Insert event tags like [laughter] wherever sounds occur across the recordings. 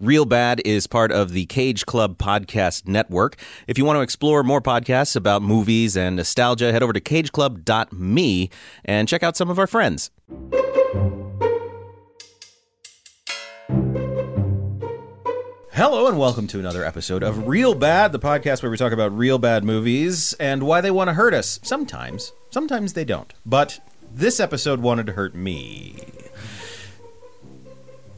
Real Bad is part of the Cage Club Podcast Network. If you want to explore more podcasts about movies and nostalgia, head over to cageclub.me and check out some of our friends. Hello and welcome to another episode of Real Bad, the podcast where we talk about real bad movies and why they want to hurt us. Sometimes. Sometimes they don't. But this episode wanted to hurt me.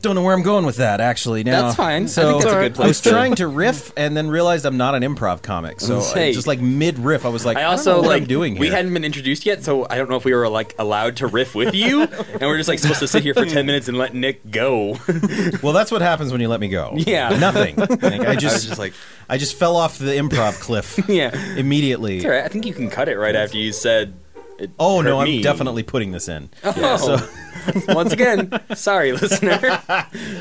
Don't know where I'm going with that, actually. Now, That's fine. So I think that's a good place. I was to- trying to riff and then realized I'm not an improv comic. So I- just like mid riff, I was like, I I, also what like doing here. we hadn't been introduced yet, so I don't know if we were like allowed to riff with you, [laughs] and we're just like supposed to sit here for ten minutes and let Nick go. [laughs] well, that's what happens when you let me go. Yeah. nothing. Like, I [laughs] I just, was just like, I just fell off the improv cliff yeah, immediately. it's all right. I think you can cut it right after you said. It Oh no, I'm me. definitely putting this in. Oh. [laughs] Once again, sorry, [laughs] listener.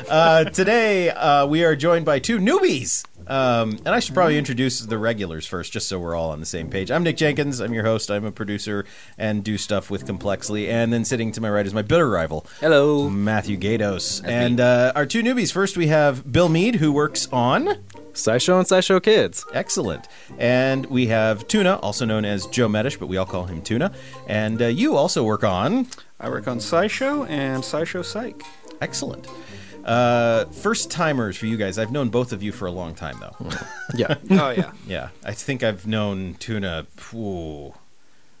Uh, today uh, we are joined by two newbies. Um, and I should probably introduce the regulars first, just so we're all on the same page. I'm Nick Jenkins. I'm your host. I'm a producer and do stuff with Complexly. And then sitting to my right is my bitter rival, Hello. Matthew Gatos. and uh, our two newbies. First, we have Bill Mead, who works on SciShow and SciShow Kids. Excellent. And we have Tuna, also known as Joe Medish, but we all call him Tuna. And uh, you also work on I work on SciShow and SciShow Psych. Excellent. Uh, first timers for you guys. I've known both of you for a long time, though. Yeah. [laughs] Oh yeah. yeah, I think I've known Tuna. Ooh,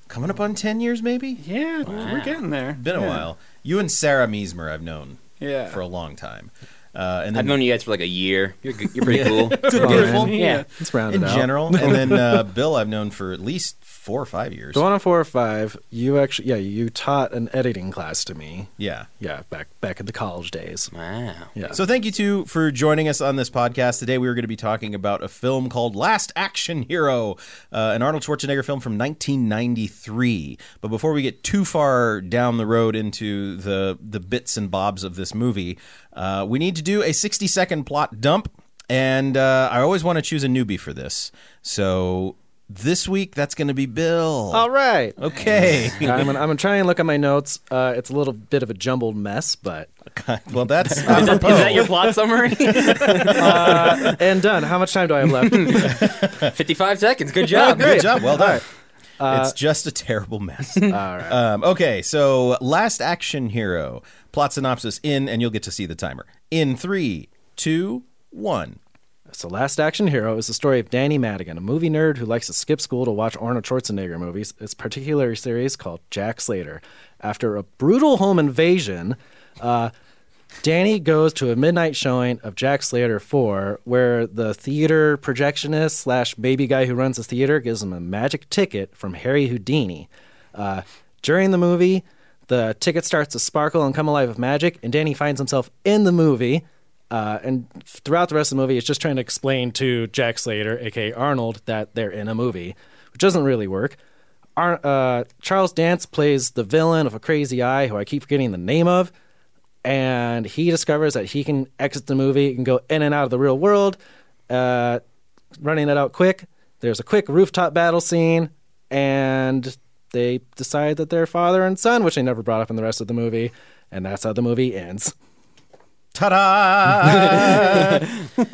coming up on ten years, maybe. Yeah, we're getting there. Been a Yeah. while. You and Sarah Meismer, I've known Yeah. for a long time. Uh, and I've known you guys for like a year. You're you're pretty cool. it's beautiful. Yeah. Let's round in it out. general, [laughs] and then uh, Bill, I've known for at least four or five years. Going on four or five, you actually, yeah, you taught an editing class to me. Yeah. Yeah, back back in the college days. Wow. Yeah. So thank you two for joining us on this podcast today. We are going to be talking about a film called Last Action Hero, uh, an Arnold Schwarzenegger film from 1993. But before we get too far down the road into the the bits and bobs of this movie, uh, we need to do a 60 second plot dump. And uh, I always want to choose a newbie for this. So this week, that's going to be Bill. All right. Okay. [laughs] I'm gonna, I'm gonna try and look at my notes. Uh, it's a little bit of a jumbled mess, but well, that's [laughs] Is that, is that your plot summary? [laughs] and done. How much time do I have left? 55 seconds. Good job. good job. Well done. Uh, it's just a terrible mess. All right. Um, okay, so Last Action Hero. Plot synopsis in, and you'll get to see the timer. In three, two, one. So, Last Action Hero is the story of Danny Madigan, a movie nerd who likes to skip school to watch Arnold Schwarzenegger movies. It's particular series called Jack Slater. After a brutal home invasion, uh, Danny goes to a midnight showing of Jack Slater 4, where the theater projectionist slash baby guy who runs the theater gives him a magic ticket from Harry Houdini. Uh, during the movie, the ticket starts to sparkle and come alive with magic, and Danny finds himself in the movie. Uh, and throughout the rest of the movie, it's just trying to explain to Jack Slater, aka Arnold, that they're in a movie, which doesn't really work. Ar- uh, Charles Dance plays the villain of a crazy eye, who I keep forgetting the name of, and he discovers that he can exit the movie and go in and out of the real world. Uh, running it out quick, there's a quick rooftop battle scene, and they decide that they're father and son, which they never brought up in the rest of the movie, and that's how the movie ends. Ta da! [laughs]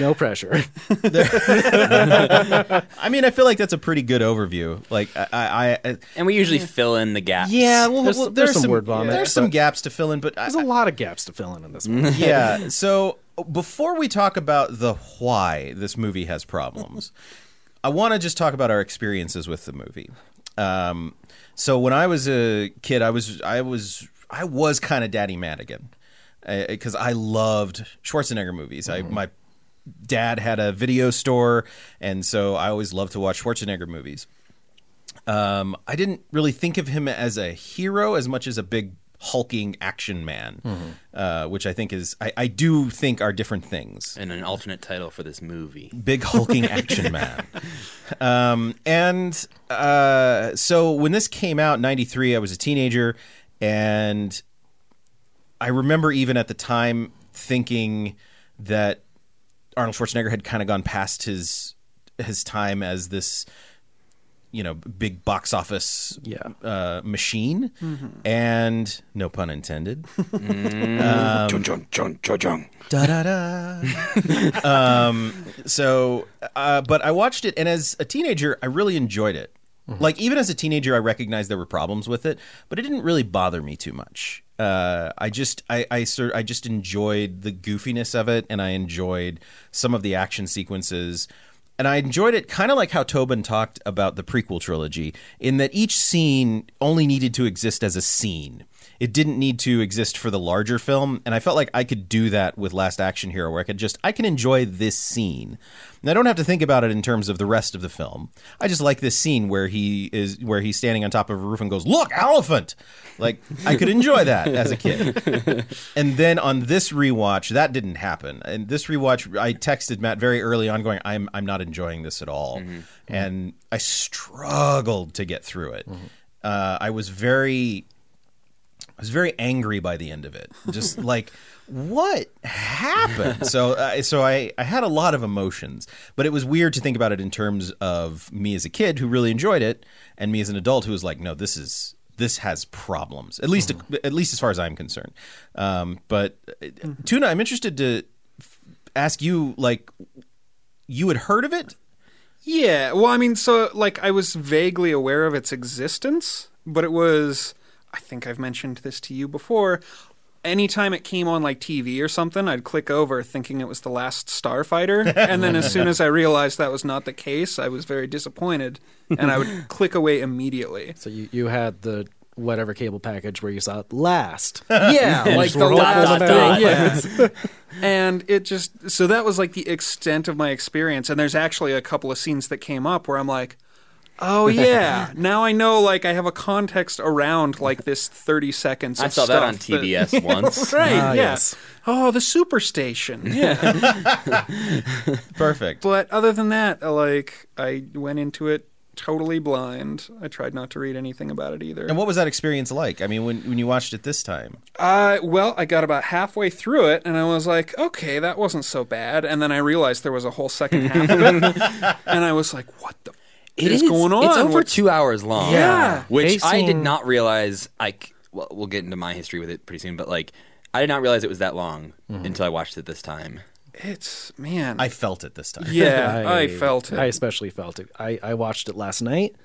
No pressure. [laughs] I mean, I feel like that's a pretty good overview. Like, I. I, I And we usually fill in the gaps. yeah, well, There's- well, there's there's some word vomit, There's some gaps to fill in, but There's a lot of gaps to fill in in this [laughs] movie. yeah. So before we talk about the why this movie has problems, I want to just talk about our experiences with the movie. Um, so when I was a kid, I was I was I was kind of Danny Madigan because I loved Schwarzenegger movies. I my dad had a video store, and so I always loved to watch Schwarzenegger movies. Um, I didn't really think of him as a hero as much as a big hulking action man, uh, which I think is I, I do think are different things. And an alternate title for this movie. Big hulking action man. [laughs] Um, and uh, so when this came out in '93, I was a teenager, and I remember even at the time thinking that Arnold Schwarzenegger had kind of gone past his his time as this you know big box office Yeah. uh, machine, and no pun intended. [laughs] [laughs] Um, so, uh, but I watched it, and as a teenager, I really enjoyed it. Like even as a teenager, I recognized there were problems with it, but it didn't really bother me too much. Uh, I just, I, I, sort, I just enjoyed the goofiness of it, and I enjoyed some of the action sequences. And I enjoyed it kind of like how Tobin talked about the prequel trilogy, in that each scene only needed to exist as a scene. It didn't need to exist for the larger film, and I felt like I could do that with Last Action Hero, where I could just I can enjoy this scene, and I don't have to think about it in terms of the rest of the film. I just like this scene where he is where he's standing on top of a roof and goes, "Look, elephant!" Like I could enjoy that as a kid. [laughs] and then on this rewatch, that didn't happen. And this rewatch, I texted Matt very early on, going, "I'm I'm not enjoying this at all," and I struggled to get through it. Uh, I was very I was very angry by the end of it. Just [laughs] like what happened? So uh, so I I had a lot of emotions, but it was weird to think about it in terms of me as a kid who really enjoyed it and me as an adult who was like, no, this is this has problems. At least at least as far as I'm concerned. Um, but uh, Tuna, I'm interested to f- ask you like you had heard of it? Yeah, well, I mean, so like I was vaguely aware of its existence, but it was I think I've mentioned this to you before. Anytime it came on like TV or something, I'd click over thinking it was the last Starfighter, [laughs] and then as soon as I realized that was not the case, I was very disappointed, and I would [laughs] click away immediately. So you, you had the whatever cable package where you saw it last. [laughs] Yeah, like the last them thing. out. Yeah. and it just so that was like the extent of my experience. And there's actually a couple of scenes that came up where I'm like, oh [laughs] yeah, now I know. Like I have a context around like this 30 seconds. I of saw that on stuff TBS [laughs] once. right? Ah, yeah. yes. Oh, the superstation. [laughs] Yeah. Perfect. but other than that, uh, like I went into it totally blind. I tried not to read anything about it either. And what was that experience like? I mean, when when you watched it this time? Uh, well, I got about halfway through it, and I was like, okay, that wasn't so bad. And then I realized there was a whole second half of it, and I was like, what the It is going on? It's over two hours long. Yeah. which I did Pacing- not realize. I c- well, we'll get into my history with it pretty soon, but like I did not realize it was that long until I watched it this time. It's man. I felt it this time. yeah, [laughs] I, felt it. I especially felt it. I, I watched it last night,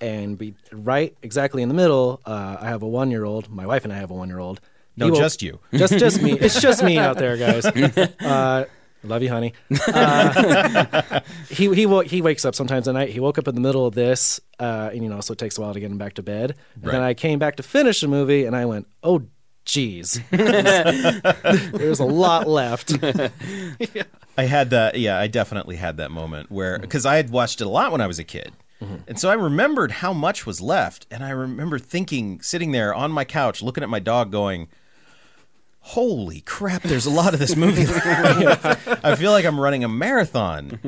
and be right exactly in the middle. Uh, I have a one year old. My wife and I have a one year old. No, just you. Just just me. [laughs] It's just me out there, guys. [laughs] Uh, love you, honey. [laughs] Uh, he he wo- he wakes up sometimes at night. He woke up in the middle of this, uh, and you know, so it takes a while to get him back to bed. And then I came back to finish the movie, and I went, "Oh, geez, [laughs] there's a lot left." I had that. Yeah, I definitely had that moment where because I had watched it a lot when I was a kid, and so I remembered how much was left, and I remember thinking, sitting there on my couch, looking at my dog, going. Holy crap! There's a lot of this movie. [laughs] [laughs] I feel like I'm running a marathon.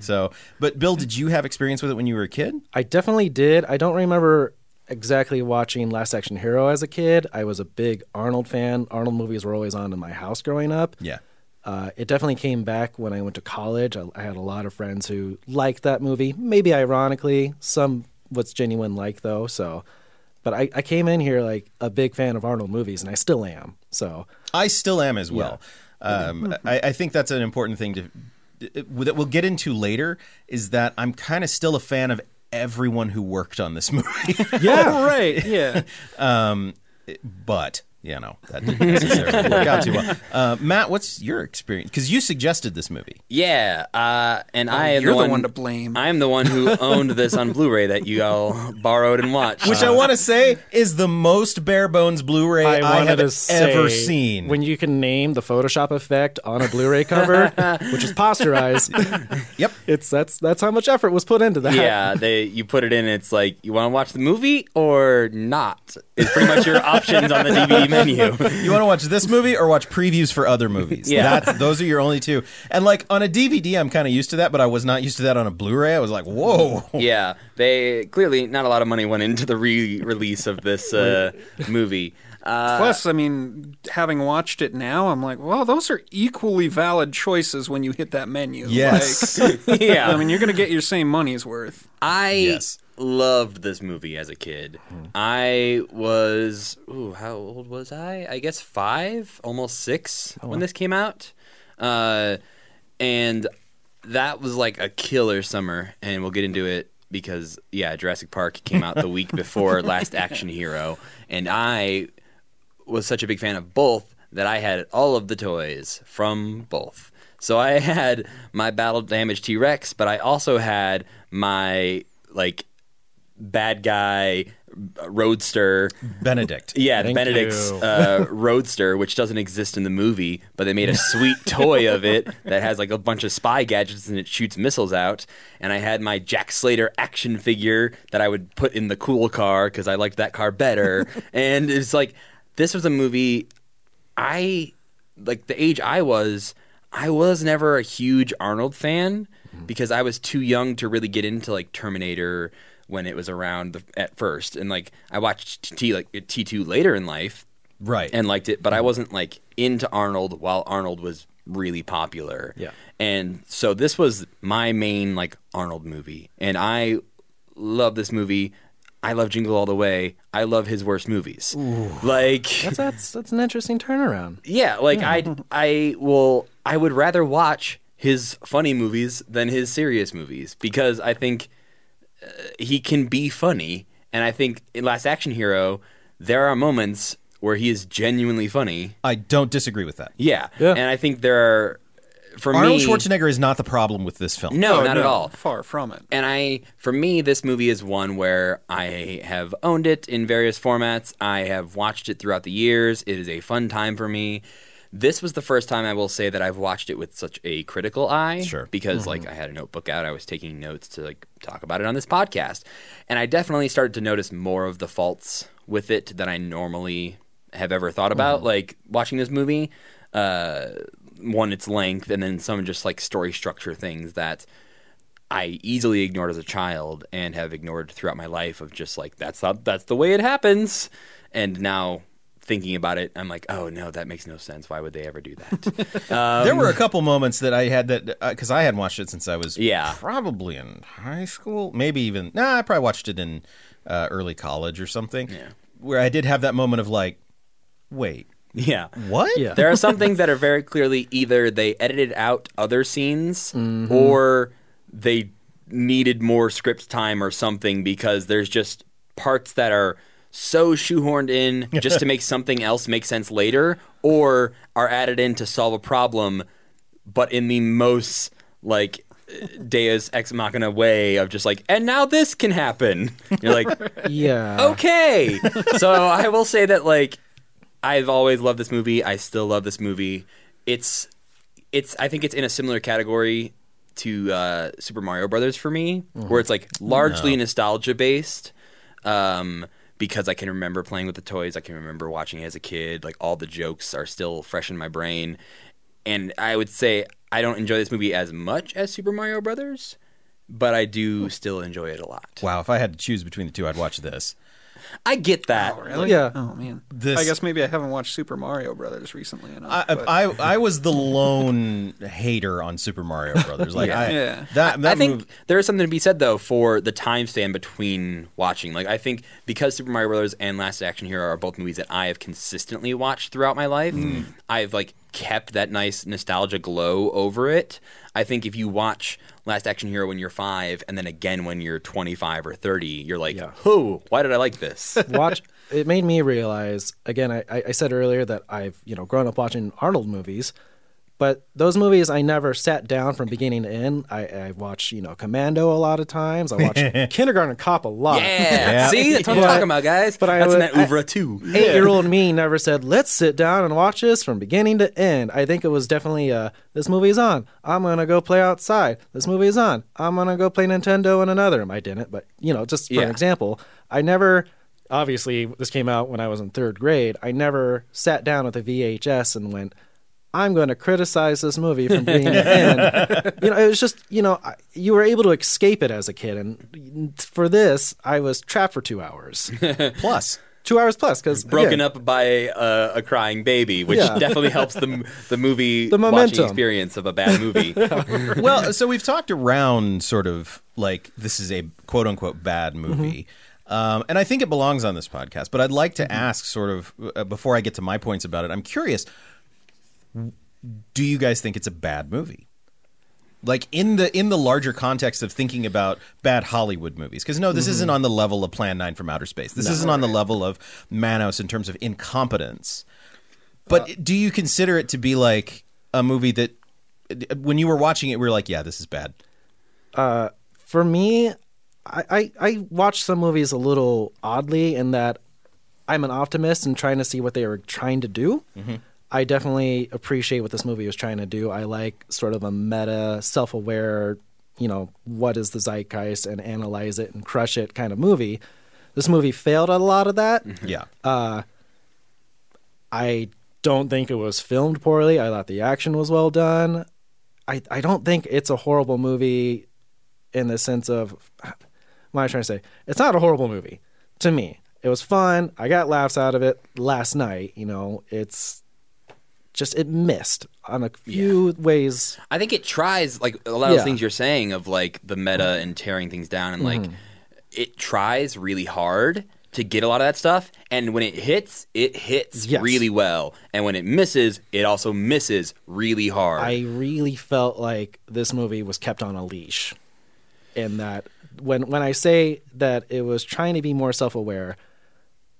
So, but Bill, did you have experience with it when you were a kid? I definitely did. I don't remember exactly watching Last Action Hero as a kid. I was a big Arnold fan. Arnold movies were always on in my house growing up. Yeah. Uh, it definitely came back when I went to college. I, I had a lot of friends who liked that movie. Maybe ironically, some what's genuine like though. So, but I, I came in here like a big fan of Arnold movies, and I still am. So, I still am as well. Um, I, I think that's an important thing to that we'll get into later. Is that I'm kind of still a fan of everyone who worked on this [laughs] movie. yeah, [laughs] right. Yeah. [laughs] um, but you know that didn't necessarily work out too well. [laughs] Uh, Matt, what's your experience? Because you suggested this movie. Yeah, uh, and I am you're the the one, one to blame. I am the one who [laughs] owned this on Blu-ray that you all borrowed and watched. Which I want to say is the most bare bones Blu-ray I, wanted have to say, ever seen. When you can name the Photoshop effect on a Blu-ray cover, [laughs] which is posterize, yep. it's that's that's how much effort was put into that. yeah, they you put it in. It's like you want to watch the movie or not. It's pretty much your options on the DVD menu. [laughs] You want to watch this movie or watch previews for other movies? Yeah. That's, those are your only two. And like on a DVD, I'm kind of used to that, but I was not used to that on a Blu-ray. I was like, whoa. yeah, they clearly not a lot of money went into the re-release of this uh, movie. Plus, I mean, having watched it now, I'm like, well, those are equally valid choices when you hit that menu. Yes. Like, [laughs] yeah. I mean, you're going to get your same money's worth. I Yes. Loved this movie as a kid. I was, ooh, how old was I? I guess five, almost six when this came out. Uh, and that was like a killer summer. And we'll get into it because, yeah, Jurassic Park came out the [laughs] week before Last Action Hero. And I was such a big fan of both that I had all of the toys from both. So I [laughs] had my battle damaged T Rex, but I also had my like bad guy roadster. Benedict. Yeah, Thank Benedict's uh, roadster, which doesn't exist in the movie, but they made a sweet [laughs] toy of it that has like a bunch of spy gadgets and it shoots missiles out. And I had my Jack Slater action figure that I would put in the cool car because I liked that car better. [laughs] and it's like this was a movie I like the age I was, I was never a huge Arnold fan because I was too young to really get into like Terminator when it was around the, at first, and like I watched T like T two later in life Right. and liked it, but I mm-hmm. wasn't like into Arnold while Arnold was really popular. Yeah. And so this was my main like Arnold movie, and I love this movie. I love Jingle All the Way. I love his worst movies. Like That's that's that's an interesting turnaround. yeah, like I I will I would rather watch his funny movies than his serious movies because I think uh, he can be funny and I think in Last Action Hero there are moments where he is genuinely funny. I don't disagree with that. Yeah. Yeah. And I think there are for me Arnold me Schwarzenegger is not the problem with this film. No, Oh, not at all. Far from it. And I, for me, this movie is one where I have owned it in various formats. I have watched it throughout the years. It is a fun time for me. This was the first time I will say that I've watched it with such a critical eye. Sure. Because like I had a notebook out, I was taking notes to like talk about it on this podcast, and I definitely started to notice more of the faults with it than I normally have ever thought about. Like watching this movie, uh, one its length, and then some just like story structure things that I easily ignored as a child and have ignored throughout my life of just like that's not that's the way it happens. And now thinking about it, I'm like, oh no, that makes no sense. Why would they ever do that? [laughs] Um, there were a couple moments that I had that because I hadn't watched it since I was Yeah. probably in high school, maybe even nah. I probably watched it in uh, early college or something. Yeah. where I did have that moment of like, wait, yeah. what? Yeah. There are some things that are very clearly either they edited out other scenes or they needed more script time or something because there's just parts that are so shoehorned in [laughs] just to make something else make sense later or are added in to solve a problem but in the most like [laughs] Deus ex machina way of just like and now this can happen. You're like [laughs] Yeah. okay. so I will say that like I've always loved this movie. I still love this movie. It's it's I think it's in a similar category to uh, Super Mario Brothers for me, where it's like largely nostalgia based. Um, because I can remember playing with the toys, I can remember watching it as a kid. Like all the jokes are still fresh in my brain, and I would say I don't enjoy this movie as much as Super Mario Brothers, but I do still enjoy it a lot. Wow, if I had to choose between the two, I'd watch this. I get that. Really? Yeah. Oh man. This- I guess maybe I haven't watched Super Mario Brothers recently enough. I, but- I I was the lone hater on Super Mario Brothers. Like [laughs] I Yeah. that that I think mov- there is something to be said though for the time span between watching. Like I think because Super Mario Brothers and Last Action Hero are both movies that I have consistently watched throughout my life, Mm. I've like kept that nice nostalgia glow over it. I think if you watch Last Action Hero when you're five and then again when you're 25 or 30, you're like, Yeah. "Who? Why did I like this?" [laughs] watch it made me realize again I, I I said earlier that i've you know grown up watching arnold movies but those movies i never sat down from beginning to end. I, I watched you know commando a lot of times. I watched [laughs] kindergarten cop a lot. Yeah. [laughs] See, that's what I'm talking about, guys. but I that's in that I- oeuvre too. [laughs] eight year old me never said let's sit down and watch this from beginning to end. I think it was definitely uh this movie's on. I'm gonna go play outside. This movie's on. I'm gonna go play nintendo in another room. I didn't but you know just for Yeah. an example i never obviously this came out when i was in third grade. I never sat down with a vhs and went I'm going to criticize this movie from [laughs] being to end. You know, it was just, you know, you were able to escape it as a kid. And for this, I was trapped for two hours. [laughs] plus two hours plus because broken up by a, a crying baby, which Yeah. definitely helps the the movie [laughs] The watching momentum. experience of a bad movie. well, so we've talked around sort of like this is a quote unquote bad movie. Um, and I think it belongs on this podcast, but I'd like to ask, sort of, uh, before I get to my points about it, I'm curious do you guys think it's a bad movie? Like in the in the larger context of thinking about bad Hollywood movies, because no, this mm-hmm. isn't on the level of Plan Nine from Outer Space. This isn't on the level of Manos in terms of incompetence. But do you consider it to be like a movie that, when you were watching it, we were like, yeah, this is bad. Uh, for me, I, I I watch some movies a little oddly in that I'm an optimist and trying to see what they were trying to do. Mm-hmm. I definitely appreciate what this movie was trying to do. I like sort of a meta, self-aware, you know, what is the zeitgeist and analyze it and crush it kind of movie. This movie failed at a lot of that. [laughs] Yeah. Uh, I don't think it was filmed poorly. I thought the action was well done. I I don't think it's a horrible movie in the sense of what am I trying to say? It's not a horrible movie to me. It was fun. I got laughs out of it last night. You know, it's just it missed on a few ways. I think it tries like a lot of Yeah. those things you're saying of like the meta and tearing things down and like mm-hmm. it tries really hard to get a lot of that stuff and when it hits it hits Yes. really well and when it misses it also misses really hard I really felt like this movie was kept on a leash. and that, when when I say that it was trying to be more self aware,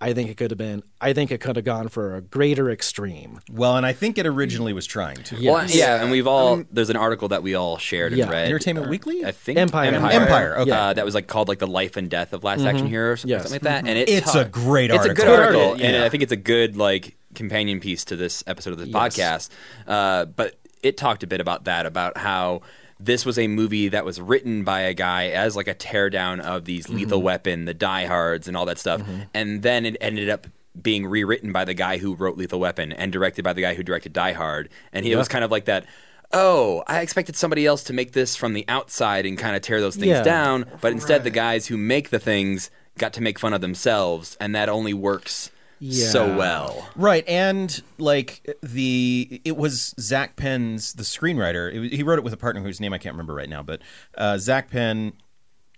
I think it could have been. I think it could have gone for a greater extreme. Well, and I think it originally was trying to. Well, yeah and we've all there's an article that we all shared Yeah. and read Entertainment Weekly? I think Empire. Empire, Empire okay. Uh, that was like called like the life and death of Last Action Hero or something, Yes. something like that. And it It's ta- a great article. It's a good Good article, article, and yeah. I think it's a good like companion piece to this episode of the Yes. podcast. Uh, but it talked a bit about that, about how this was a movie that was written by a guy as like a teardown of these Mm-hmm. Lethal Weapon, the Die Hards, and all that stuff, and then it ended up being rewritten by the guy who wrote Lethal Weapon and directed by the guy who directed Die Hard, and he it was kind of like that. Oh, I expected somebody else to make this from the outside and kind of tear those things Yeah. down, but instead the guys who make the things got to make fun of themselves, and that only works so well. Right, and like the it was Zak Penn's the screenwriter. It, he wrote it with a partner whose name I can't remember right now, but uh, Zak Penn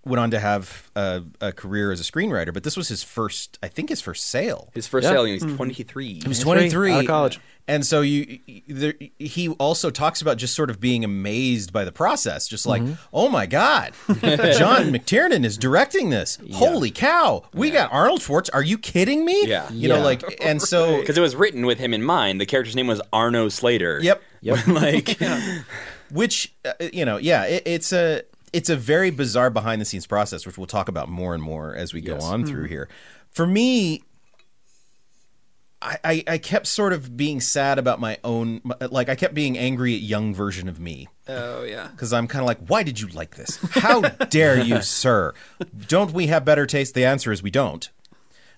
went on to have a, a career as a screenwriter. But this was his first, I think, his first sale. His first Yeah. sale, he was 23. He was 23, 23 out of college. And so you, there, he also talks about just sort of being amazed by the process, just like, Mm-hmm. oh my god, [laughs] John McTiernan is directing this. Holy cow, we got Arnold Schwartz. Are you kidding me? Yeah. you know, like, and so [laughs] Because it was written with him in mind. The character's name was Arno Slater. Yep. [laughs] Yep. like, which uh, you know yeah it, it's a it's a very bizarre behind the scenes process which we'll talk about more and more as we go on through here for me I, I, I kept sort of being sad about my own like I kept being angry at young version of me Oh yeah. because I'm kind of like why did you like this how dare you [laughs] sir don't we have better taste the answer is we don't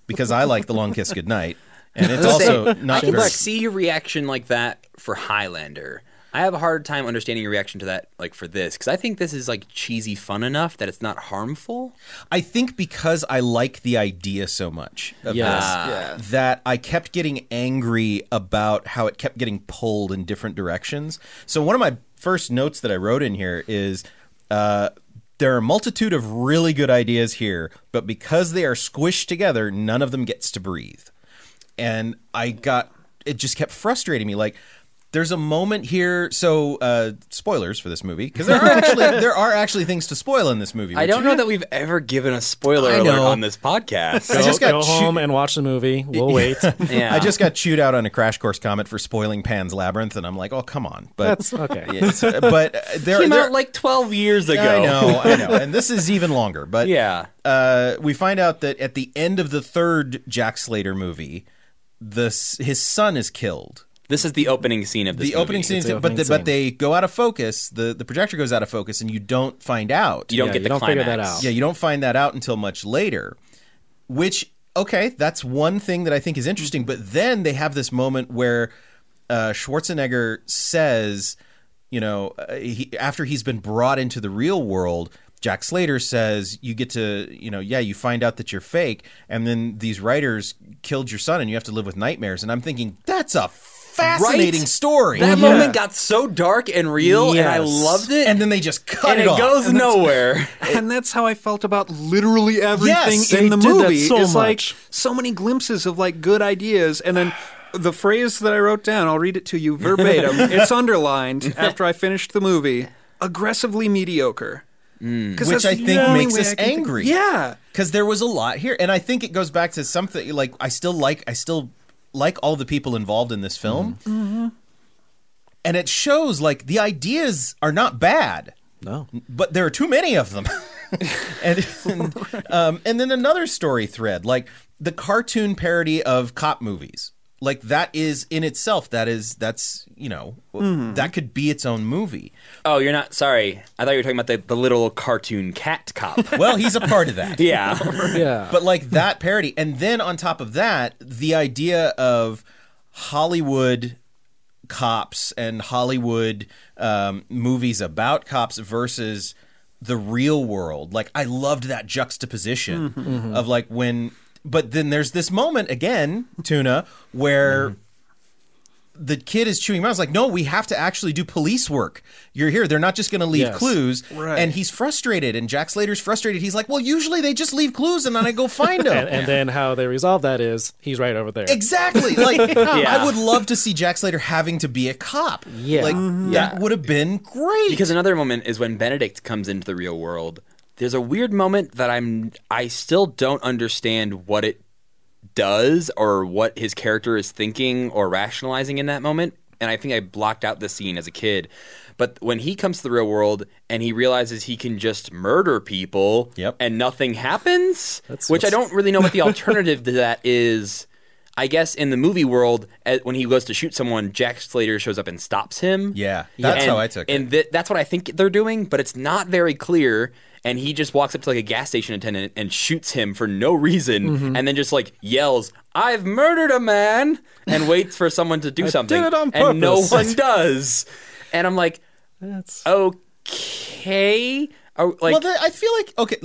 because I like the long kiss goodnight and it's also I not can very see your reaction like that for Highlander. I have a hard time understanding your reaction to that, like for this, because I think this is like cheesy fun enough that it's not harmful. I think because I like the idea so much of Yes. this, Yeah. that I kept getting angry about how it kept getting pulled in different directions. So one of my first notes that I wrote in here is uh, there are a multitude of really good ideas here, but because they are squished together, none of them gets to breathe. And I got it just kept frustrating me like there's a moment here so uh spoilers for this movie because there are actually [laughs] there are actually things to spoil in this movie I don't know that we've ever given a spoiler alert on this podcast. Go, I just got go choo- home and watch the movie. We'll [laughs] wait. yeah, I just got chewed out on a crash course comment for spoiling Pan's Labyrinth, and I'm like, oh come on, but That's okay. Yeah, [laughs] it's- uh, but uh, there, came there out like 12 years ago. I know, I know, and this is even longer. But Yeah. uh, we find out that at the end of the third Jack Slater movie, the his son is killed. This is the opening scene of this The opening scene, It's is, the but opening the, but they go out of focus. The the projector goes out of focus, and you don't find out. You don't Yeah, get you the don't figure climax. that out. Yeah, you don't find that out until much later. Which okay, that's one thing that I think is interesting. But then they have this moment where uh, Schwarzenegger says, you know, uh, he, after he's been brought into the real world, Jack Slater says you get to, you know, yeah, you find out that you're fake, and then these writers killed your son, and you have to live with nightmares. And I'm thinking that's a fascinating Right? story. That Yeah. moment got so dark and real, and I loved it. and then they just cut and it, it off. goes And that's- nowhere. [laughs] and that's how I felt about literally everything Yes, in the movie. so it's like so many glimpses of like good ideas, and then the phrase that I wrote down. I'll read it to you [laughs] verbatim. it's underlined after I finished the movie. Aggressively mediocre. Mm. 'Cause Which I think makes us I can think- angry. Yeah. because there was a lot here, and I think it goes back to something like I still like I still like all the people involved in this film, Mm-hmm. and it shows like the ideas are not bad, No. but there are too many of them. [laughs] and [laughs] and, um, and then another story thread, like the cartoon parody of cop movies. Like that is in itself that is that's you know Mm-hmm. that could be its own movie. Oh, you're not sorry. I thought you were talking about the, the little cartoon cat cop. [laughs] Well, he's a part of that. [laughs] [laughs] yeah. Yeah. but like that parody and then on top of that the idea of hollywood cops and hollywood um, movies about cops versus the real world like i loved that juxtaposition of like when but then there's this moment again tuna where the kid is chewing him out. It's like, no, we have to actually do police work. You're here. They're not just going to leave Yes. clues. Right. And he's frustrated. And Jack Slater's frustrated. He's like, well, usually they just leave clues and then I go find [laughs] them. and, and then how they resolve that is he's right over there. Exactly. Like [laughs] Yeah. I would love to see Jack Slater having to be a cop. Yeah. Like mm-hmm. Yeah. that would have been great. Because another moment is when Benedict comes into the real world. There's a weird moment that I'm I still don't understand what it does or what his character is thinking or rationalizing in that moment. And I think I blocked out the scene as a kid. But when he comes to the real world and he realizes he can just murder people Yep. and nothing happens, That's which I don't really know what the [laughs] alternative to that is. I guess in the movie world, eh, when he goes to shoot someone, Jack Slater shows up and stops him. Yeah, that's And- how I took it. And th- that's what I think they're doing, but it's not very clear. And he just walks up to like a gas station attendant and shoots him for no reason, Mm-hmm. and then just like yells, "I've murdered a man!" and waits for someone to do [laughs] something, it on and no one does. And I'm like, That's okay, Are- like well, I feel like okay,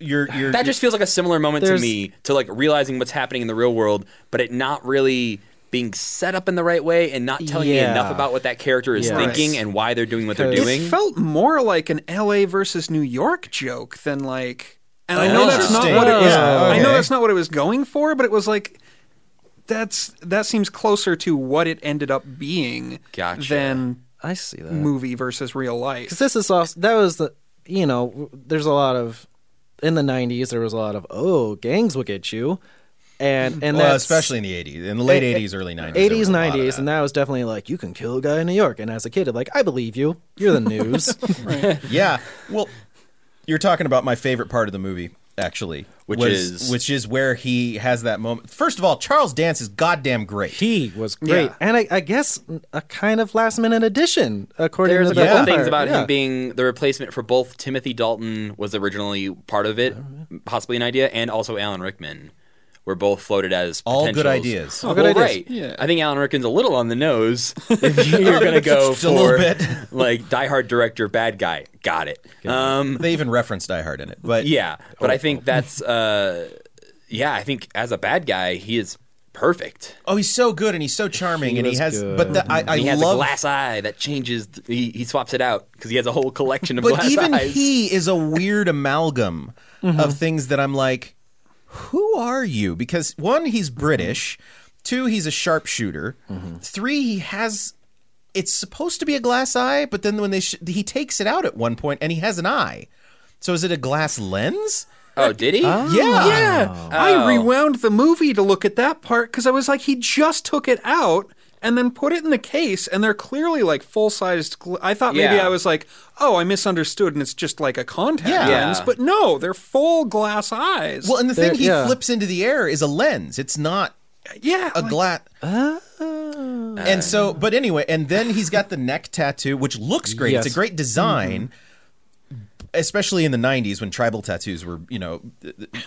you're you're that just feels like a similar moment to me to like realizing what's happening in the real world, but it not really being set up in the right way and not telling me enough about what that character is Yes. thinking and why they're doing what they're doing. It felt more like an LA versus New York joke than like and I Oh, know that's not what it was Yeah, I know that's not what it was going for, but it was like that's that seems closer to what it ended up being Gotcha. than I see that. movie versus real life. because this is also that was the you know there's a lot of in the 90s there was a lot of oh gangs will get you and and well, especially in the 80s, in the late eh, 80s, early 90s. there 80s was a lot 90s that. and that was definitely like you can kill a guy in new york and as a kid I'm like i believe you you're the news [laughs] [laughs] yeah. Well, you're talking about my favorite part of the movie, actually, Which was- is? which is where he has that moment. First of all, Charles Dance is goddamn great. he was great Yeah. and I, I guess a kind of last minute addition according There's to a the couple Yeah. things about yeah. him being the replacement for both Timothy Dalton was originally part of it, possibly an idea, and also Alan Rickman were both floated as All good potentials. ideas. All All good well, ideas. right. Yeah. I think Alan Rickman's a little on the nose. [laughs] if you're gonna go Just a little for bit. [laughs] like Die Hard director, bad guy, got it. Um, They even reference Die Hard in it, but yeah, but I think that's uh, yeah. I think as a bad guy, he is perfect. oh, he's so good and he's so charming, He and he has. good. But the, I, I And he has love a glass eye that changes. He, he swaps it out because he has a whole collection of but glass even [laughs] eyes. he is a weird amalgam Mm-hmm. of things that I'm like, who are you? Because one, he's British. Two, he's a sharpshooter. Mm-hmm. Three, he has. It's supposed to be a glass eye, but then when they sh- he takes it out at one point and he has an eye. So is it a glass lens? oh, did he? Yeah. Yeah, I Oh. rewound the movie to look at that part because I was like, he just took it out and then put it in the case, and they're clearly like full sized. Gl- I thought maybe Yeah. I was like, oh, I misunderstood, and it's just like a contact Yeah. lens, Yeah. but no, they're full glass eyes. Well, and the There- thing he yeah. flips into the air is a lens. It's not yeah, a like- glass. Oh. And so, but anyway, and then he's got the neck tattoo, which looks great. It's a great design, especially in the '90s when tribal tattoos were, you know,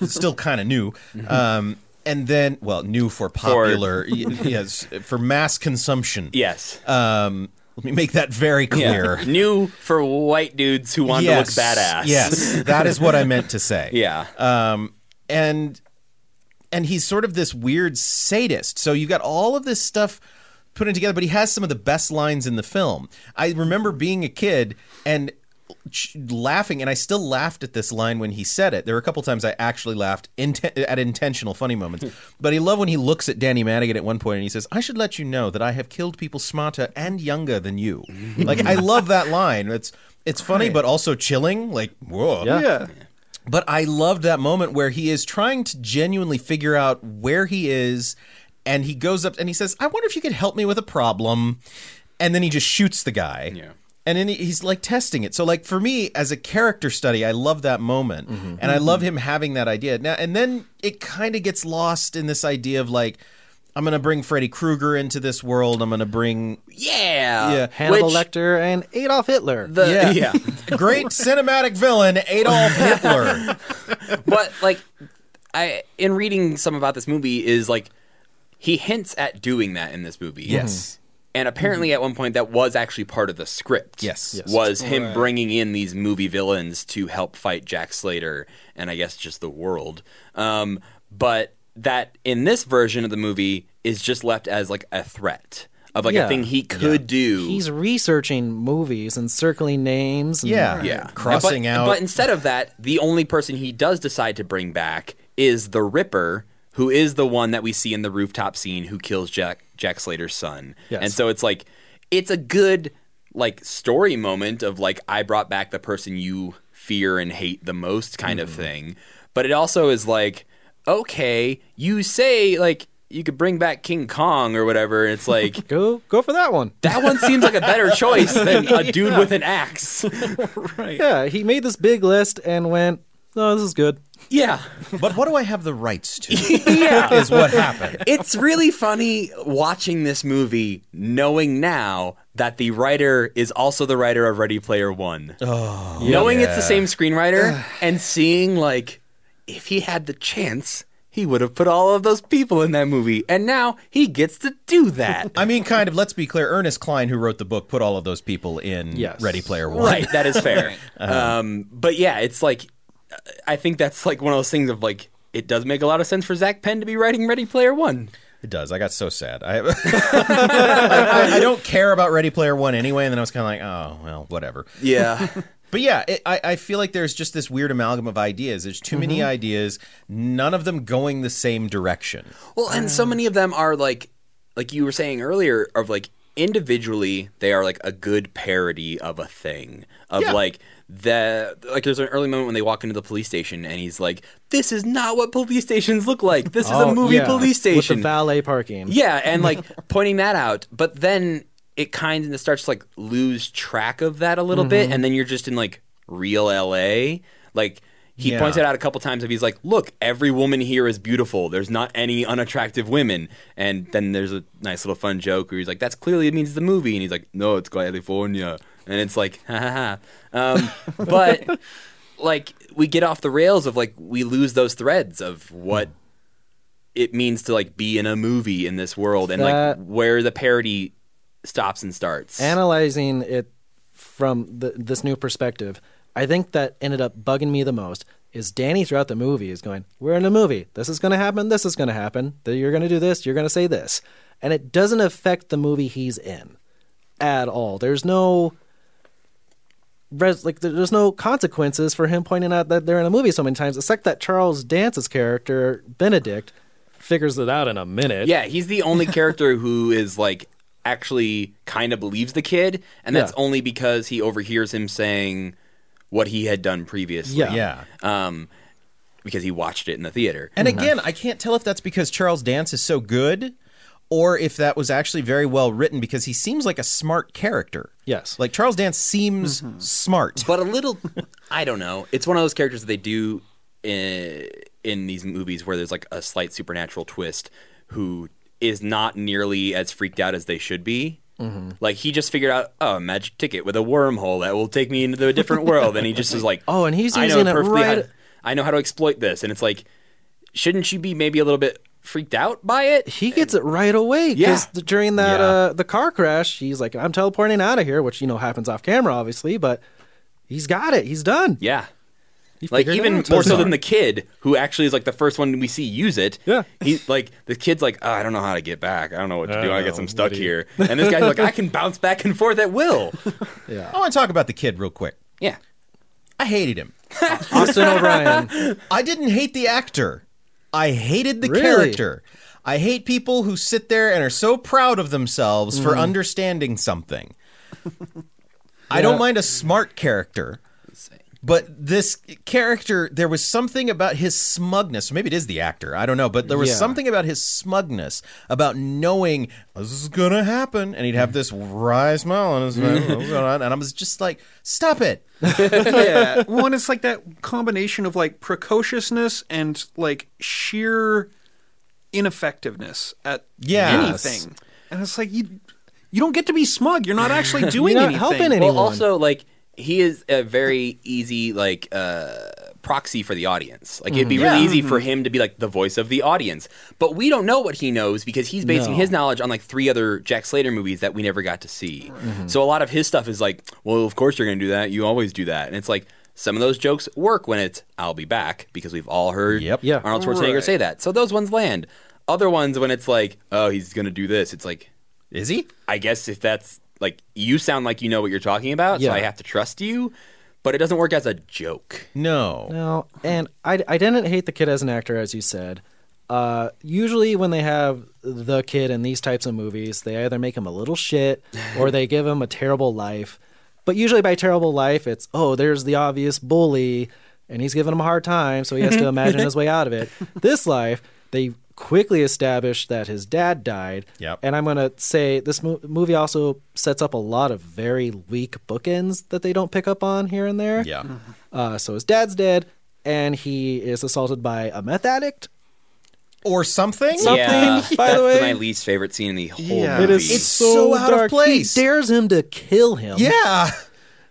still kind of new. Um, and then, well, new for popular, y- yes, for mass consumption. Yes. Um, Let me make that very clear. New for white dudes who want yes, to look badass. Yes, that is what I meant to say. [laughs] Yeah. Um, and and he's sort of this weird sadist. So you've got all of this stuff put in together, but he has some of the best lines in the film. I remember being a kid and laughing, and I still laughed at this line when he said it. There were a couple times I actually laughed inten- at intentional funny moments. [laughs] but I love when he looks at Danny Madigan at one point and he says, "I should let you know that I have killed people smarter and younger than you." [laughs] like I love that line. It's it's funny, but also chilling. Like whoa, Yeah. Yeah. but I loved that moment where he is trying to genuinely figure out where he is, and he goes up and he says, "I wonder if you could help me with a problem," and then he just shoots the guy. Yeah. And then he's like testing it. So like for me as a character study, I love that moment, Mm-hmm. and I love him having that idea. Now and then it kind of gets lost in this idea of like. I'm gonna bring Freddy Krueger into this world. I'm gonna bring Yeah. Yeah. Hannibal Which- Lecter and Adolf Hitler. The, yeah, [laughs] yeah. [laughs] great cinematic villain Adolf [laughs] Hitler. but like I in reading some about this movie is like he hints at doing that in this movie. Yes. And apparently at one point that was actually part of the script. Yes. Yes. Was him bringing in these movie villains to help fight Jack Slater and I guess just the world. Um, but that in this version of the movie is just left as like a threat of like Yeah. a thing he could do. He's researching movies and circling names. And Yeah. Yeah. Crossing but, out. But instead of that, the only person he does decide to bring back is the Ripper, who is the one that we see in the rooftop scene who kills Jack Jack Slater's son. Yes. And so it's like it's a good like story moment of like I brought back the person you fear and hate the most kind of mm-hmm. thing. But it also is like okay, you say like you could bring back King Kong or whatever. And it's like [laughs] Go go for that one. that one seems like a better choice than a dude [laughs] with an axe. [laughs] right. Yeah, he made this big list and went, "No, this is good." Yeah. But what do I have the rights to? [laughs] yeah. Is what happened. it's really funny watching this movie knowing now that the writer is also the writer of Ready Player One. Oh, knowing it's the same screenwriter and seeing like if he had the chance, he would have put all of those people in that movie, and now he gets to do that. [laughs] I mean, kind of, let's be clear. Ernest Cline, who wrote the book, put all of those people in Yes. Ready Player One. right, that is fair. [laughs] Um, but yeah, it's like I think that's like one of those things of like it does make a lot of sense for Zak Penn to be writing Ready Player One. It does. I got so sad. I, I, [laughs] [laughs] I don't care about Ready Player One anyway, and then I was kind of like, oh, well, whatever. Yeah. [laughs] But yeah, it, I, I feel like there's just this weird amalgam of ideas. There's too many mm-hmm. ideas, none of them going the same direction. Well, and so many of them are like, like you were saying earlier, of like individually they are like a good parody of a thing. Of Yeah. like the like there's an early moment when they walk into the police station and he's like, "This is not what police stations look like. This is a Oh, movie yeah, police with the station." valet parking. Yeah, and like [laughs] pointing that out, but then it kind of starts to like lose track of that a little Mm-hmm. bit, and then you're just in like real LA. Like he Yeah. points it out a couple times. If he's like, "Look, every woman here is beautiful. There's not any unattractive women." And then there's a nice little fun joke where he's like, "That's clearly it means the movie," and he's like, "No, it's California," and it's like, [laughs] ha ha ha. Um, [laughs] but like we get off the rails of like we lose those threads of what it means to like be in a movie in this world and That- like where the parody stops and starts. Analyzing it from the, this new perspective, I think that ended up bugging me the most is Danny throughout the movie is going, "We're in a movie. This is going to happen. This is going to happen. That You're going to do this. You're going to say this," and it doesn't affect the movie he's in at all. There's no res, like there's no consequences for him pointing out that they're in a movie so many times, except that Charles Dance's character Benedict figures it out in a minute. yeah, he's the only character who is like actually kind of believes the kid, and that's Yeah. only because he overhears him saying what he had done previously. Yeah. Yeah. Um, because he watched it in the theater. And again, I can't tell if that's because Charles Dance is so good or if that was actually very well written because he seems like a smart character. Yes. Like Charles Dance seems mm-hmm. smart. but a little [laughs] i don't know it's one of those characters that they do in, in these movies where there's like a slight supernatural twist who is not nearly as freaked out as they should be mm-hmm. like he just figured out oh a magic ticket with a wormhole that will take me into a different world and he just is like [laughs] Oh, and he's I know using it perfectly how right- to- i know how to exploit this and it's like shouldn't you be maybe a little bit freaked out by it. he gets it right away because Yeah. during that Yeah. uh, the car crash, he's like, "I'm teleporting out of here," which you know happens off camera, obviously, but he's got it. He's done. Yeah. He Like even more so than the kid, who actually is like the first one we see use it. Yeah. he like the kid's like, oh, I don't know how to get back. I don't know what to I do. I know, guess I'm stuck Woody." here. And this guy's like, I can bounce back and forth at will. [laughs] yeah. I want to talk about the kid real quick. Yeah, I hated him. Austin O'Brien. [laughs] I didn't hate the actor. I hated the Really? character. I hate people who sit there and are so proud of themselves for mm. understanding something. [laughs] I don't mind a smart character, but this character, there was something about his smugness. Maybe it is the actor. I don't know, but there was Yeah. something about his smugness, about knowing this is gonna happen, and he'd have this wry smile on his face, mm-hmm. "What's going on?" and I was just like, "Stop it!" [laughs] yeah. One is like that combination of like precociousness and like sheer ineffectiveness at Yes. anything. And it's like you you don't get to be smug. You're not actually doing not anything. helping anyone. Well, also like he is a very easy like uh proxy for the audience. Like it'd be mm-hmm. really Yeah. easy for mm-hmm. him to be like the voice of the audience. But we don't know what he knows because he's basing No. his knowledge on like three other Jack Slater movies that we never got to see. Mm-hmm. So a lot of his stuff is like, well, of course you're going to do that. You always do that. And it's like some of those jokes work when it's I'll be back because we've all heard Yep. Yeah. Arnold Schwarzenegger Right. say that. So those ones land. Other ones when it's like, oh, he's going to do this. It's like Is he? I guess if that's like you sound like you know what you're talking about, Yeah. so I have to trust you. But it doesn't work as a joke. No. No, and I, I didn't hate the kid as an actor, as you said. Uh, usually, when they have the kid in these types of movies, they either make him a little shit [laughs] or they give him a terrible life. But usually, by terrible life, it's oh, there's the obvious bully, and he's giving him a hard time, so he has to [laughs] imagine his way out of it. This life, they quickly established that his dad died. Yep. And I'm going to say this mo- movie also sets up a lot of very weak bookends that they don't pick up on here and there. Yeah. Uh, so his dad's dead, and he is assaulted by a meth addict. Or something? Something, yeah, by that's the way. my least favorite scene in the whole Yeah. movie. It is It's so out of place. He dares him to kill him. Yeah.